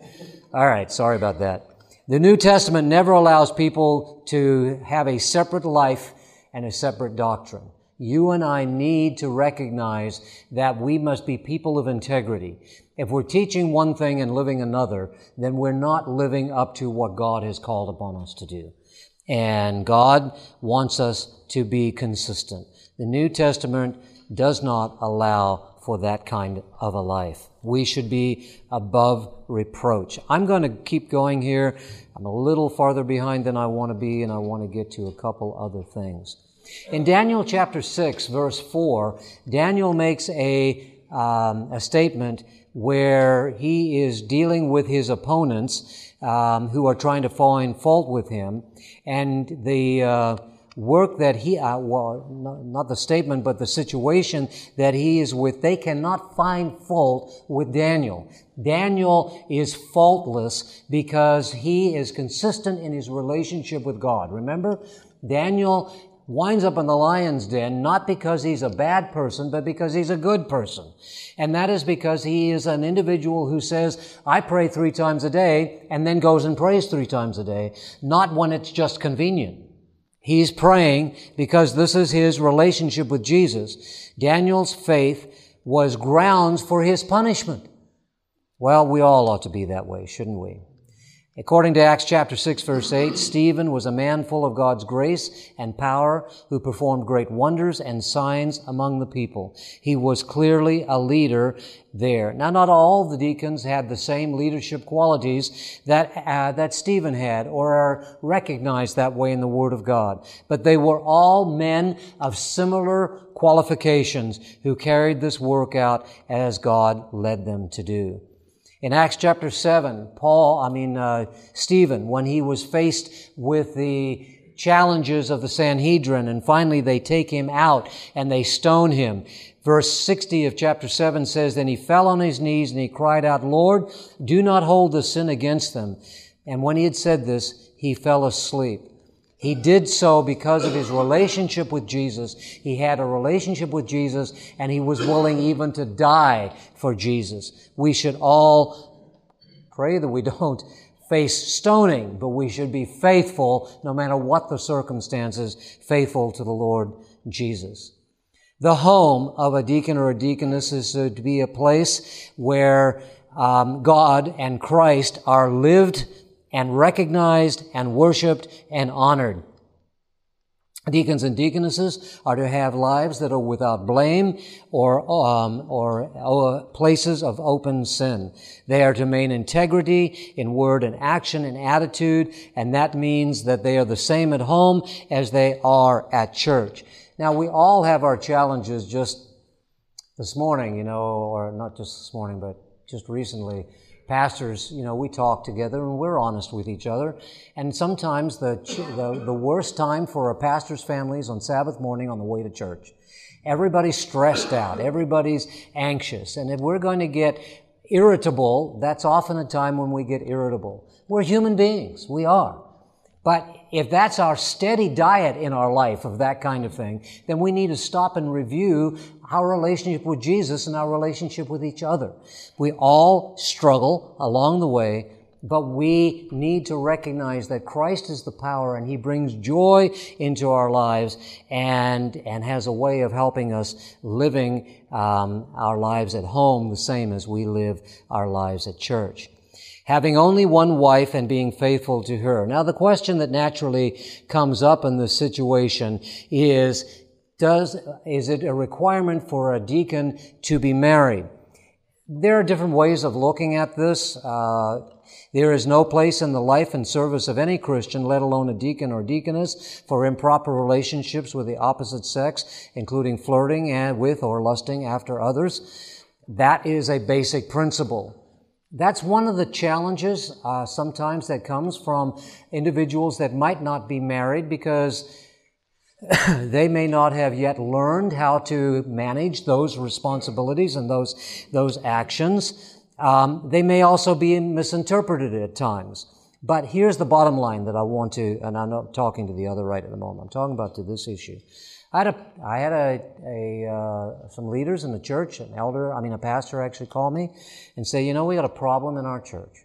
All right, sorry about that. The New Testament never allows people to have a separate life and a separate doctrine. You and I need to recognize that we must be people of integrity. If we're teaching one thing and living another, then we're not living up to what God has called upon us to do. And God wants us to be consistent. The New Testament does not allow for that kind of a life. We should be above reproach. I'm going to keep going here. I'm a little farther behind than I want to be, and I want to get to a couple other things. In Daniel chapter 6, verse 4, Daniel makes a, um, a statement where he is dealing with his opponents um, who are trying to find fault with him, and the uh, work that he, uh, well, not the statement, but the situation that he is with, they cannot find fault with Daniel. Daniel is faultless because he is consistent in his relationship with God. Remember, Daniel winds up in the lion's den not because he's a bad person, but because he's a good person. And that is because he is an individual who says, I pray three times a day, and then goes and prays three times a day, not when it's just convenient. He's praying because this is his relationship with Jesus. Daniel's faith was grounds for his punishment. Well, we all ought to be that way, shouldn't we? According to Acts chapter 6 verse 8, Stephen was a man full of God's grace and power who performed great wonders and signs among the people. He was clearly a leader there. Now, not all the deacons had the same leadership qualities that, uh, that Stephen had or are recognized that way in the Word of God. But they were all men of similar qualifications who carried this work out as God led them to do. In Acts chapter 7, Paul, I mean, uh, Stephen, when he was faced with the challenges of the Sanhedrin, and finally they take him out and they stone him. Verse 60 of chapter 7 says, Then he fell on his knees and he cried out, Lord, do not hold the sin against them. And when he had said this, he fell asleep. He did so because of his relationship with Jesus. He had a relationship with Jesus and he was willing even to die for Jesus. We should all pray that we don't face stoning, but we should be faithful no matter what the circumstances, faithful to the Lord Jesus. The home of a deacon or a deaconess is to be a place where um, God and Christ are lived and recognized and worshiped and honored. Deacons and deaconesses are to have lives that are without blame or, um, or, places of open sin. They are to maintain integrity in word and action and attitude, and that means that they are the same at home as they are at church. Now, we all have our challenges just this morning, you know, or not just this morning, but just recently pastors, you know, we talk together and we're honest with each other. And sometimes the, the, the worst time for a pastor's family is on Sabbath morning on the way to church. Everybody's stressed out. Everybody's anxious. And if we're going to get irritable, that's often a time when we get irritable. We're human beings. We are. But if that's our steady diet in our life of that kind of thing, then we need to stop and review our relationship with Jesus and our relationship with each other. We all struggle along the way, but we need to recognize that Christ is the power and He brings joy into our lives and, and has a way of helping us living um, our lives at home the same as we live our lives at church having only one wife and being faithful to her. Now the question that naturally comes up in this situation is, does, is it a requirement for a deacon to be married? There are different ways of looking at this. Uh, there is no place in the life and service of any Christian, let alone a deacon or deaconess, for improper relationships with the opposite sex, including flirting and with or lusting after others. That is a basic principle. That's one of the challenges uh, sometimes that comes from individuals that might not be married because they may not have yet learned how to manage those responsibilities and those, those actions. Um, they may also be misinterpreted at times. But here's the bottom line that I want to, and I'm not talking to the other right at the moment. I'm talking about to this issue. I had a, I had a, a uh, some leaders in the church, an elder, I mean a pastor actually called me and say, you know, we got a problem in our church.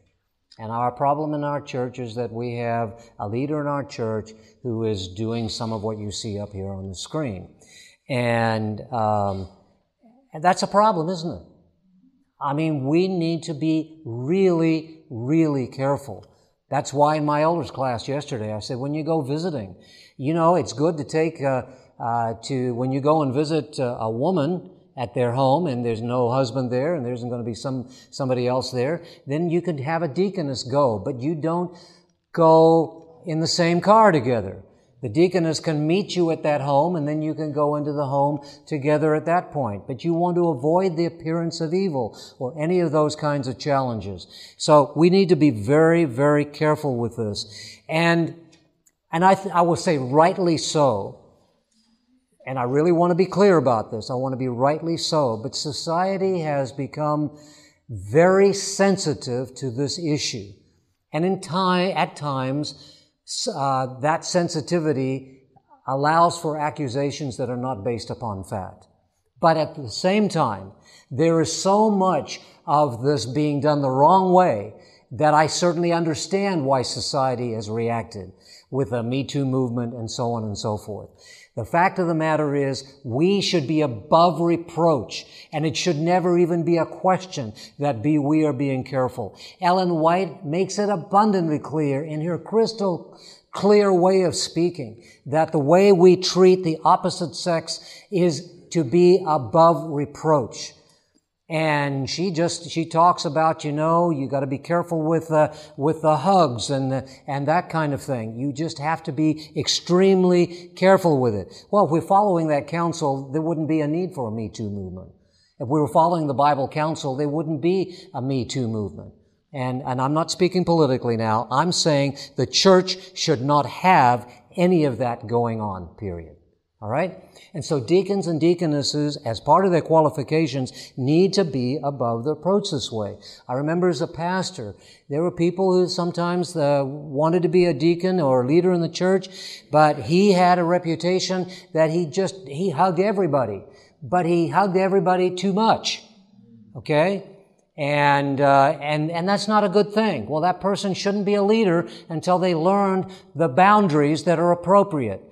And our problem in our church is that we have a leader in our church who is doing some of what you see up here on the screen. And, um, that's a problem, isn't it? I mean, we need to be really, really careful. That's why in my elders class yesterday, I said, when you go visiting, you know, it's good to take, uh, uh, to, when you go and visit uh, a woman, at their home and there's no husband there and there isn't going to be some somebody else there, then you could have a deaconess go, but you don't go in the same car together. The deaconess can meet you at that home and then you can go into the home together at that point. But you want to avoid the appearance of evil or any of those kinds of challenges. So we need to be very, very careful with this. And, and I, th- I will say rightly so and I really want to be clear about this. I want to be rightly so. But society has become very sensitive to this issue. And in time, at times, uh, that sensitivity allows for accusations that are not based upon fact. But at the same time, there is so much of this being done the wrong way that I certainly understand why society has reacted with the Me Too movement and so on and so forth. The fact of the matter is, we should be above reproach, and it should never even be a question that be we are being careful. Ellen White makes it abundantly clear in her crystal clear way of speaking that the way we treat the opposite sex is to be above reproach. And she just, she talks about, you know, you got to be careful with, uh, with the hugs and, the, and that kind of thing. You just have to be extremely careful with it. Well, if we're following that counsel, there wouldn't be a need for a Me Too movement. If we were following the Bible counsel, there wouldn't be a Me Too movement. And, and I'm not speaking politically now. I'm saying the church should not have any of that going on, period. All right? And so deacons and deaconesses, as part of their qualifications, need to be above the approach this way. I remember as a pastor, there were people who sometimes uh, wanted to be a deacon or a leader in the church, but he had a reputation that he just, he hugged everybody. But he hugged everybody too much. Okay? And, uh, and, and that's not a good thing. Well, that person shouldn't be a leader until they learned the boundaries that are appropriate.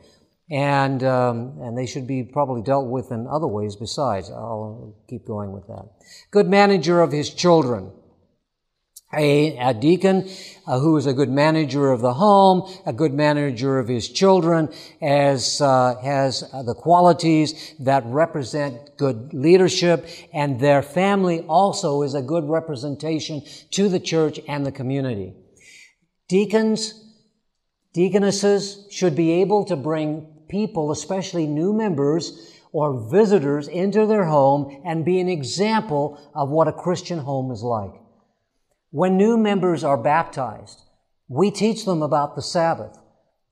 And, um, and they should be probably dealt with in other ways besides. I'll keep going with that. Good manager of his children a, a deacon uh, who is a good manager of the home, a good manager of his children, as uh, has uh, the qualities that represent good leadership, and their family also is a good representation to the church and the community. Deacons, deaconesses should be able to bring people, especially new members or visitors, into their home and be an example of what a Christian home is like. When new members are baptized, we teach them about the Sabbath,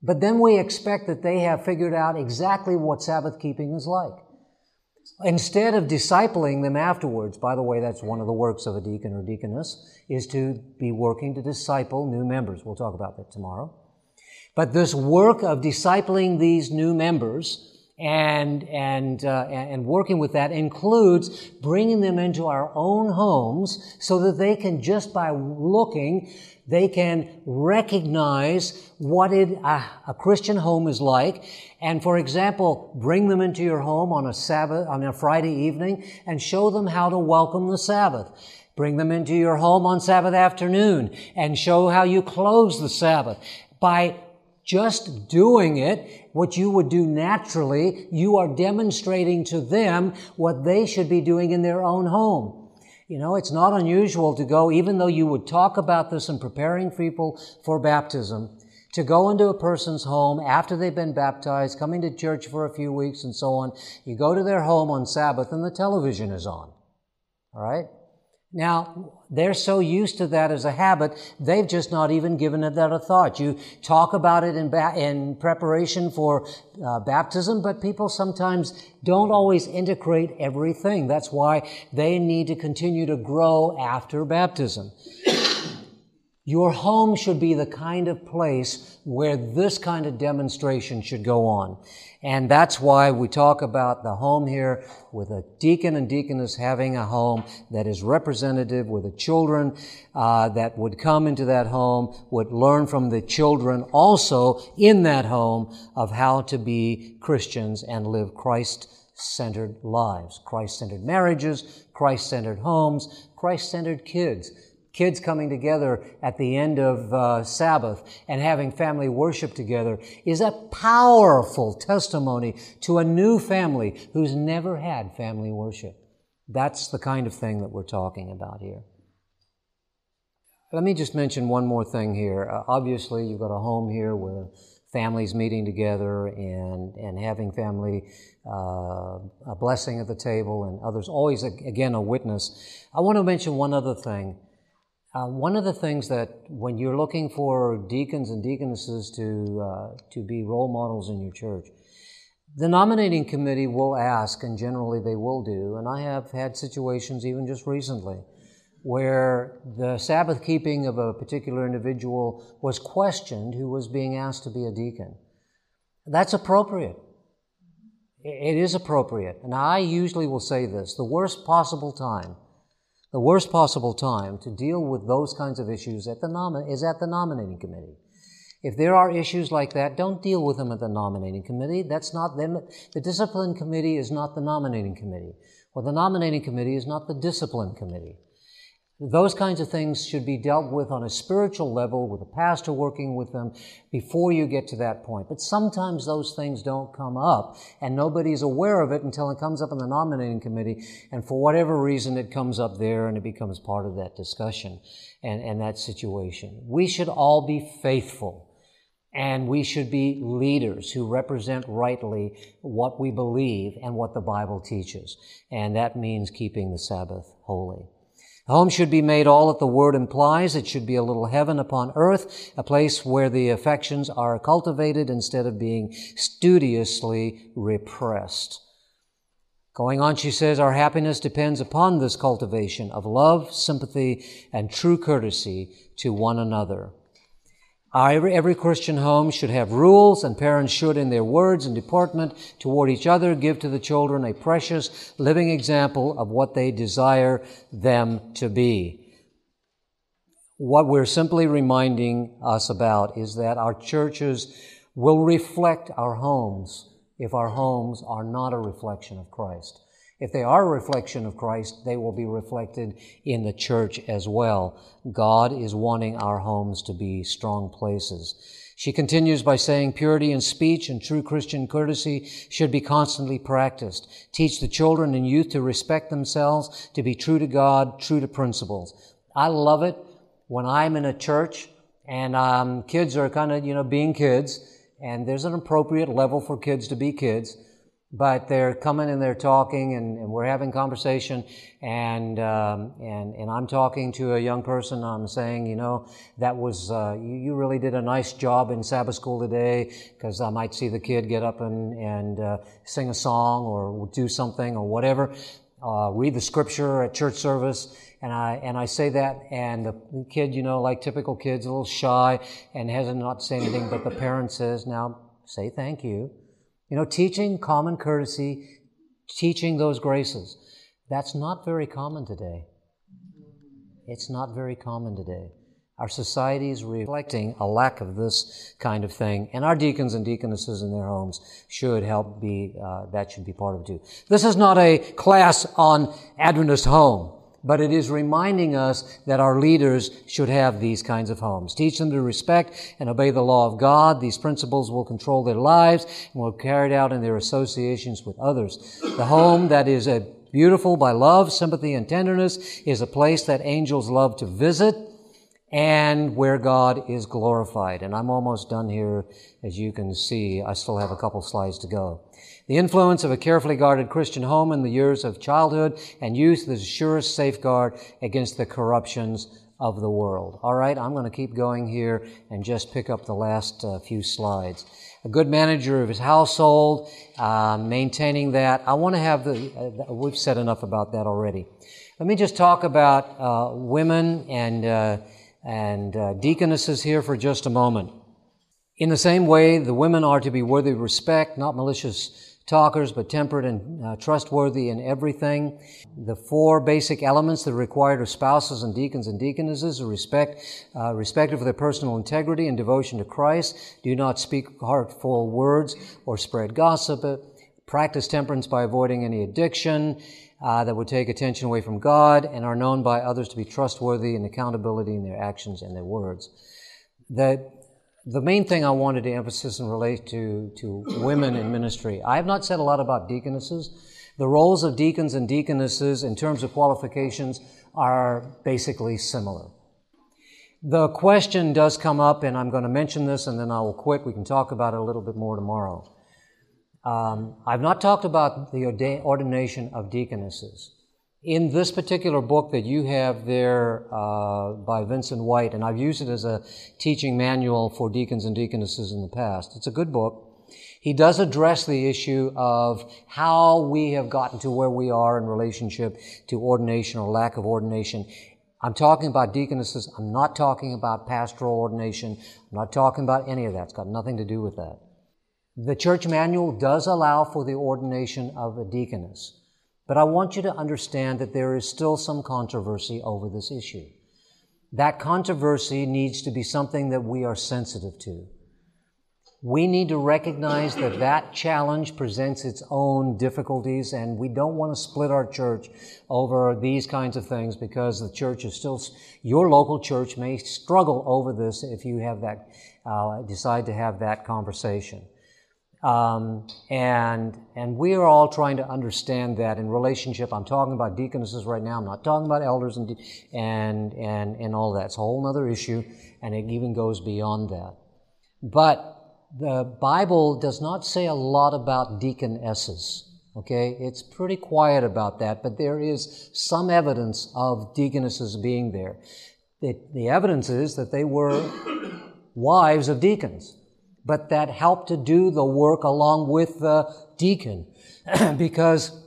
but then we expect that they have figured out exactly what Sabbath keeping is like. Instead of discipling them afterwards, by the way, that's one of the works of a deacon or deaconess, is to be working to disciple new members. We'll talk about that tomorrow. But this work of discipling these new members and and uh, and working with that includes bringing them into our own homes so that they can just by looking they can recognize what it, a Christian home is like. And for example, bring them into your home on a Sabbath, on a Friday evening and show them how to welcome the Sabbath. Bring them into your home on Sabbath afternoon and show how you close the Sabbath. By just doing it, what you would do naturally, you are demonstrating to them what they should be doing in their own home. You know, it's not unusual to go, even though you would talk about this in preparing people for baptism, to go into a person's home after they've been baptized, coming to church for a few weeks and so on. You go to their home on Sabbath and the television is on. All right? Now, they're so used to that as a habit, they've just not even given it that a thought. You talk about it in, ba- in preparation for uh, baptism, but people sometimes don't always integrate everything. That's why they need to continue to grow after baptism. Your home should be the kind of place where this kind of demonstration should go on. And that's why we talk about the home here with a deacon and deaconess having a home that is representative with the children uh, that would come into that home, would learn from the children also in that home of how to be Christians and live Christ centered lives, Christ centered marriages, Christ centered homes, Christ centered kids kids coming together at the end of uh, Sabbath and having family worship together is a powerful testimony to a new family who's never had family worship. That's the kind of thing that we're talking about here. Let me just mention one more thing here. Uh, obviously, you've got a home here where families meeting together and, and having family uh, a blessing at the table and others always again a witness i want to mention one other thing uh, one of the things that when you're looking for deacons and deaconesses to, uh, to be role models in your church, the nominating committee will ask, and generally they will do, and I have had situations even just recently where the Sabbath keeping of a particular individual was questioned who was being asked to be a deacon. That's appropriate. It is appropriate. And I usually will say this the worst possible time the worst possible time to deal with those kinds of issues at the nom- is at the nominating committee. If there are issues like that, don't deal with them at the nominating committee. That's not them. The discipline committee is not the nominating committee. Or the nominating committee is not the discipline committee. Those kinds of things should be dealt with on a spiritual level with a pastor working with them before you get to that point. But sometimes those things don't come up and nobody's aware of it until it comes up in the nominating committee. And for whatever reason, it comes up there and it becomes part of that discussion and, and that situation. We should all be faithful. And we should be leaders who represent rightly what we believe and what the Bible teaches. And that means keeping the Sabbath holy. Home should be made all that the word implies. It should be a little heaven upon earth, a place where the affections are cultivated instead of being studiously repressed. Going on, she says, our happiness depends upon this cultivation of love, sympathy, and true courtesy to one another. Every, every Christian home should have rules, and parents should, in their words and deportment toward each other, give to the children a precious living example of what they desire them to be. What we're simply reminding us about is that our churches will reflect our homes if our homes are not a reflection of Christ. If they are a reflection of Christ, they will be reflected in the church as well. God is wanting our homes to be strong places. She continues by saying purity in speech and true Christian courtesy should be constantly practiced. Teach the children and youth to respect themselves, to be true to God, true to principles. I love it when I'm in a church and um, kids are kind of, you know, being kids, and there's an appropriate level for kids to be kids but they're coming and they're talking and, and we're having conversation and, um, and, and I'm talking to a young person. I'm saying, you know, that was, uh, you, you, really did a nice job in Sabbath school today because I might see the kid get up and, and uh, sing a song or do something or whatever. Uh, read the scripture at church service. And I, and I say that and the kid, you know, like typical kids, a little shy and hasn't not say anything, but the parent says, now say thank you you know, teaching common courtesy, teaching those graces. That's not very common today. It's not very common today. Our society is reflecting a lack of this kind of thing, and our deacons and deaconesses in their homes should help be, uh, that should be part of it too. This is not a class on Adventist home but it is reminding us that our leaders should have these kinds of homes. Teach them to respect and obey the law of God. These principles will control their lives and will be carried out in their associations with others. The home that is beautiful by love, sympathy, and tenderness is a place that angels love to visit and where God is glorified. And I'm almost done here. As you can see, I still have a couple slides to go. The influence of a carefully guarded Christian home in the years of childhood and youth is the surest safeguard against the corruptions of the world. All right, I'm going to keep going here and just pick up the last uh, few slides. A good manager of his household, uh, maintaining that. I want to have the, uh, we've said enough about that already. Let me just talk about uh, women and, uh, and uh, deaconesses here for just a moment. In the same way, the women are to be worthy of respect, not malicious talkers, but temperate and uh, trustworthy in everything. The four basic elements that are required of spouses and deacons and deaconesses are respect, uh, respect for their personal integrity and devotion to Christ. Do not speak hurtful words or spread gossip. Practice temperance by avoiding any addiction uh, that would take attention away from God and are known by others to be trustworthy and accountability in their actions and their words. That the main thing I wanted to emphasize and relate to, to women in ministry, I have not said a lot about deaconesses. The roles of deacons and deaconesses in terms of qualifications are basically similar. The question does come up, and I'm going to mention this and then I will quit. We can talk about it a little bit more tomorrow. Um, I've not talked about the ordination of deaconesses in this particular book that you have there uh, by Vincent White, and I've used it as a teaching manual for deacons and deaconesses in the past. It's a good book. He does address the issue of how we have gotten to where we are in relationship to ordination or lack of ordination. I'm talking about deaconesses. I'm not talking about pastoral ordination. I'm not talking about any of that. It's got nothing to do with that. The church manual does allow for the ordination of a deaconess. But I want you to understand that there is still some controversy over this issue. That controversy needs to be something that we are sensitive to. We need to recognize that that challenge presents its own difficulties, and we don't want to split our church over these kinds of things because the church is still, your local church may struggle over this if you have that, uh, decide to have that conversation. Um, and and we are all trying to understand that in relationship. I'm talking about deaconesses right now. I'm not talking about elders and and and and all that. It's a whole other issue, and it even goes beyond that. But the Bible does not say a lot about deaconesses. Okay, it's pretty quiet about that, but there is some evidence of deaconesses being there. The, the evidence is that they were wives of deacons but that help to do the work along with the deacon. because,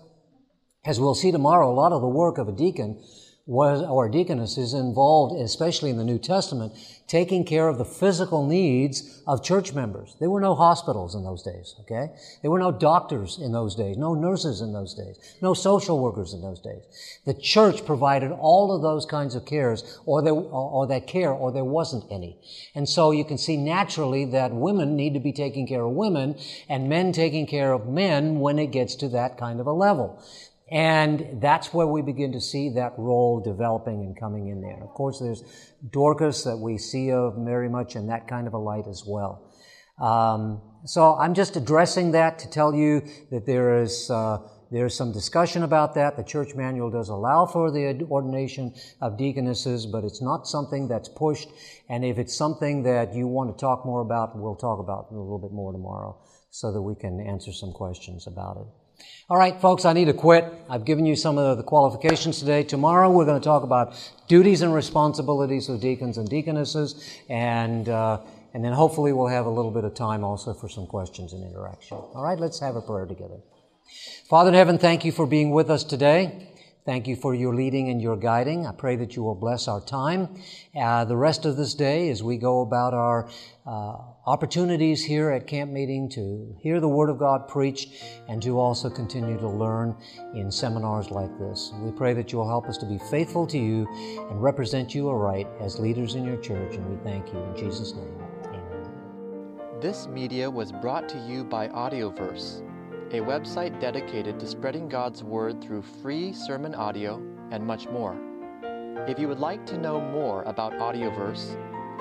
as we'll see tomorrow, a lot of the work of a deacon was, or deaconess is involved, especially in the New Testament, taking care of the physical needs of church members. There were no hospitals in those days, okay? There were no doctors in those days, no nurses in those days, no social workers in those days. The church provided all of those kinds of cares, or, there, or that care, or there wasn't any. And so you can see naturally that women need to be taking care of women, and men taking care of men when it gets to that kind of a level. And that's where we begin to see that role developing and coming in there. Of course, there's Dorcas that we see of very much in that kind of a light as well. Um, so I'm just addressing that to tell you that there is uh, there's some discussion about that. The church manual does allow for the ordination of deaconesses, but it's not something that's pushed. And if it's something that you want to talk more about, we'll talk about a little bit more tomorrow so that we can answer some questions about it. All right, folks, I need to quit. I've given you some of the qualifications today. Tomorrow we're going to talk about duties and responsibilities of deacons and deaconesses, and uh, and then hopefully we'll have a little bit of time also for some questions and interaction. All right, let's have a prayer together. Father in heaven, thank you for being with us today. Thank you for your leading and your guiding. I pray that you will bless our time. Uh, the rest of this day as we go about our uh, opportunities here at camp meeting to hear the Word of God preached and to also continue to learn in seminars like this. We pray that you will help us to be faithful to you and represent you aright as leaders in your church, and we thank you in Jesus' name. Amen. This media was brought to you by Audioverse a website dedicated to spreading God's Word through free sermon audio and much more. If you would like to know more about Audioverse,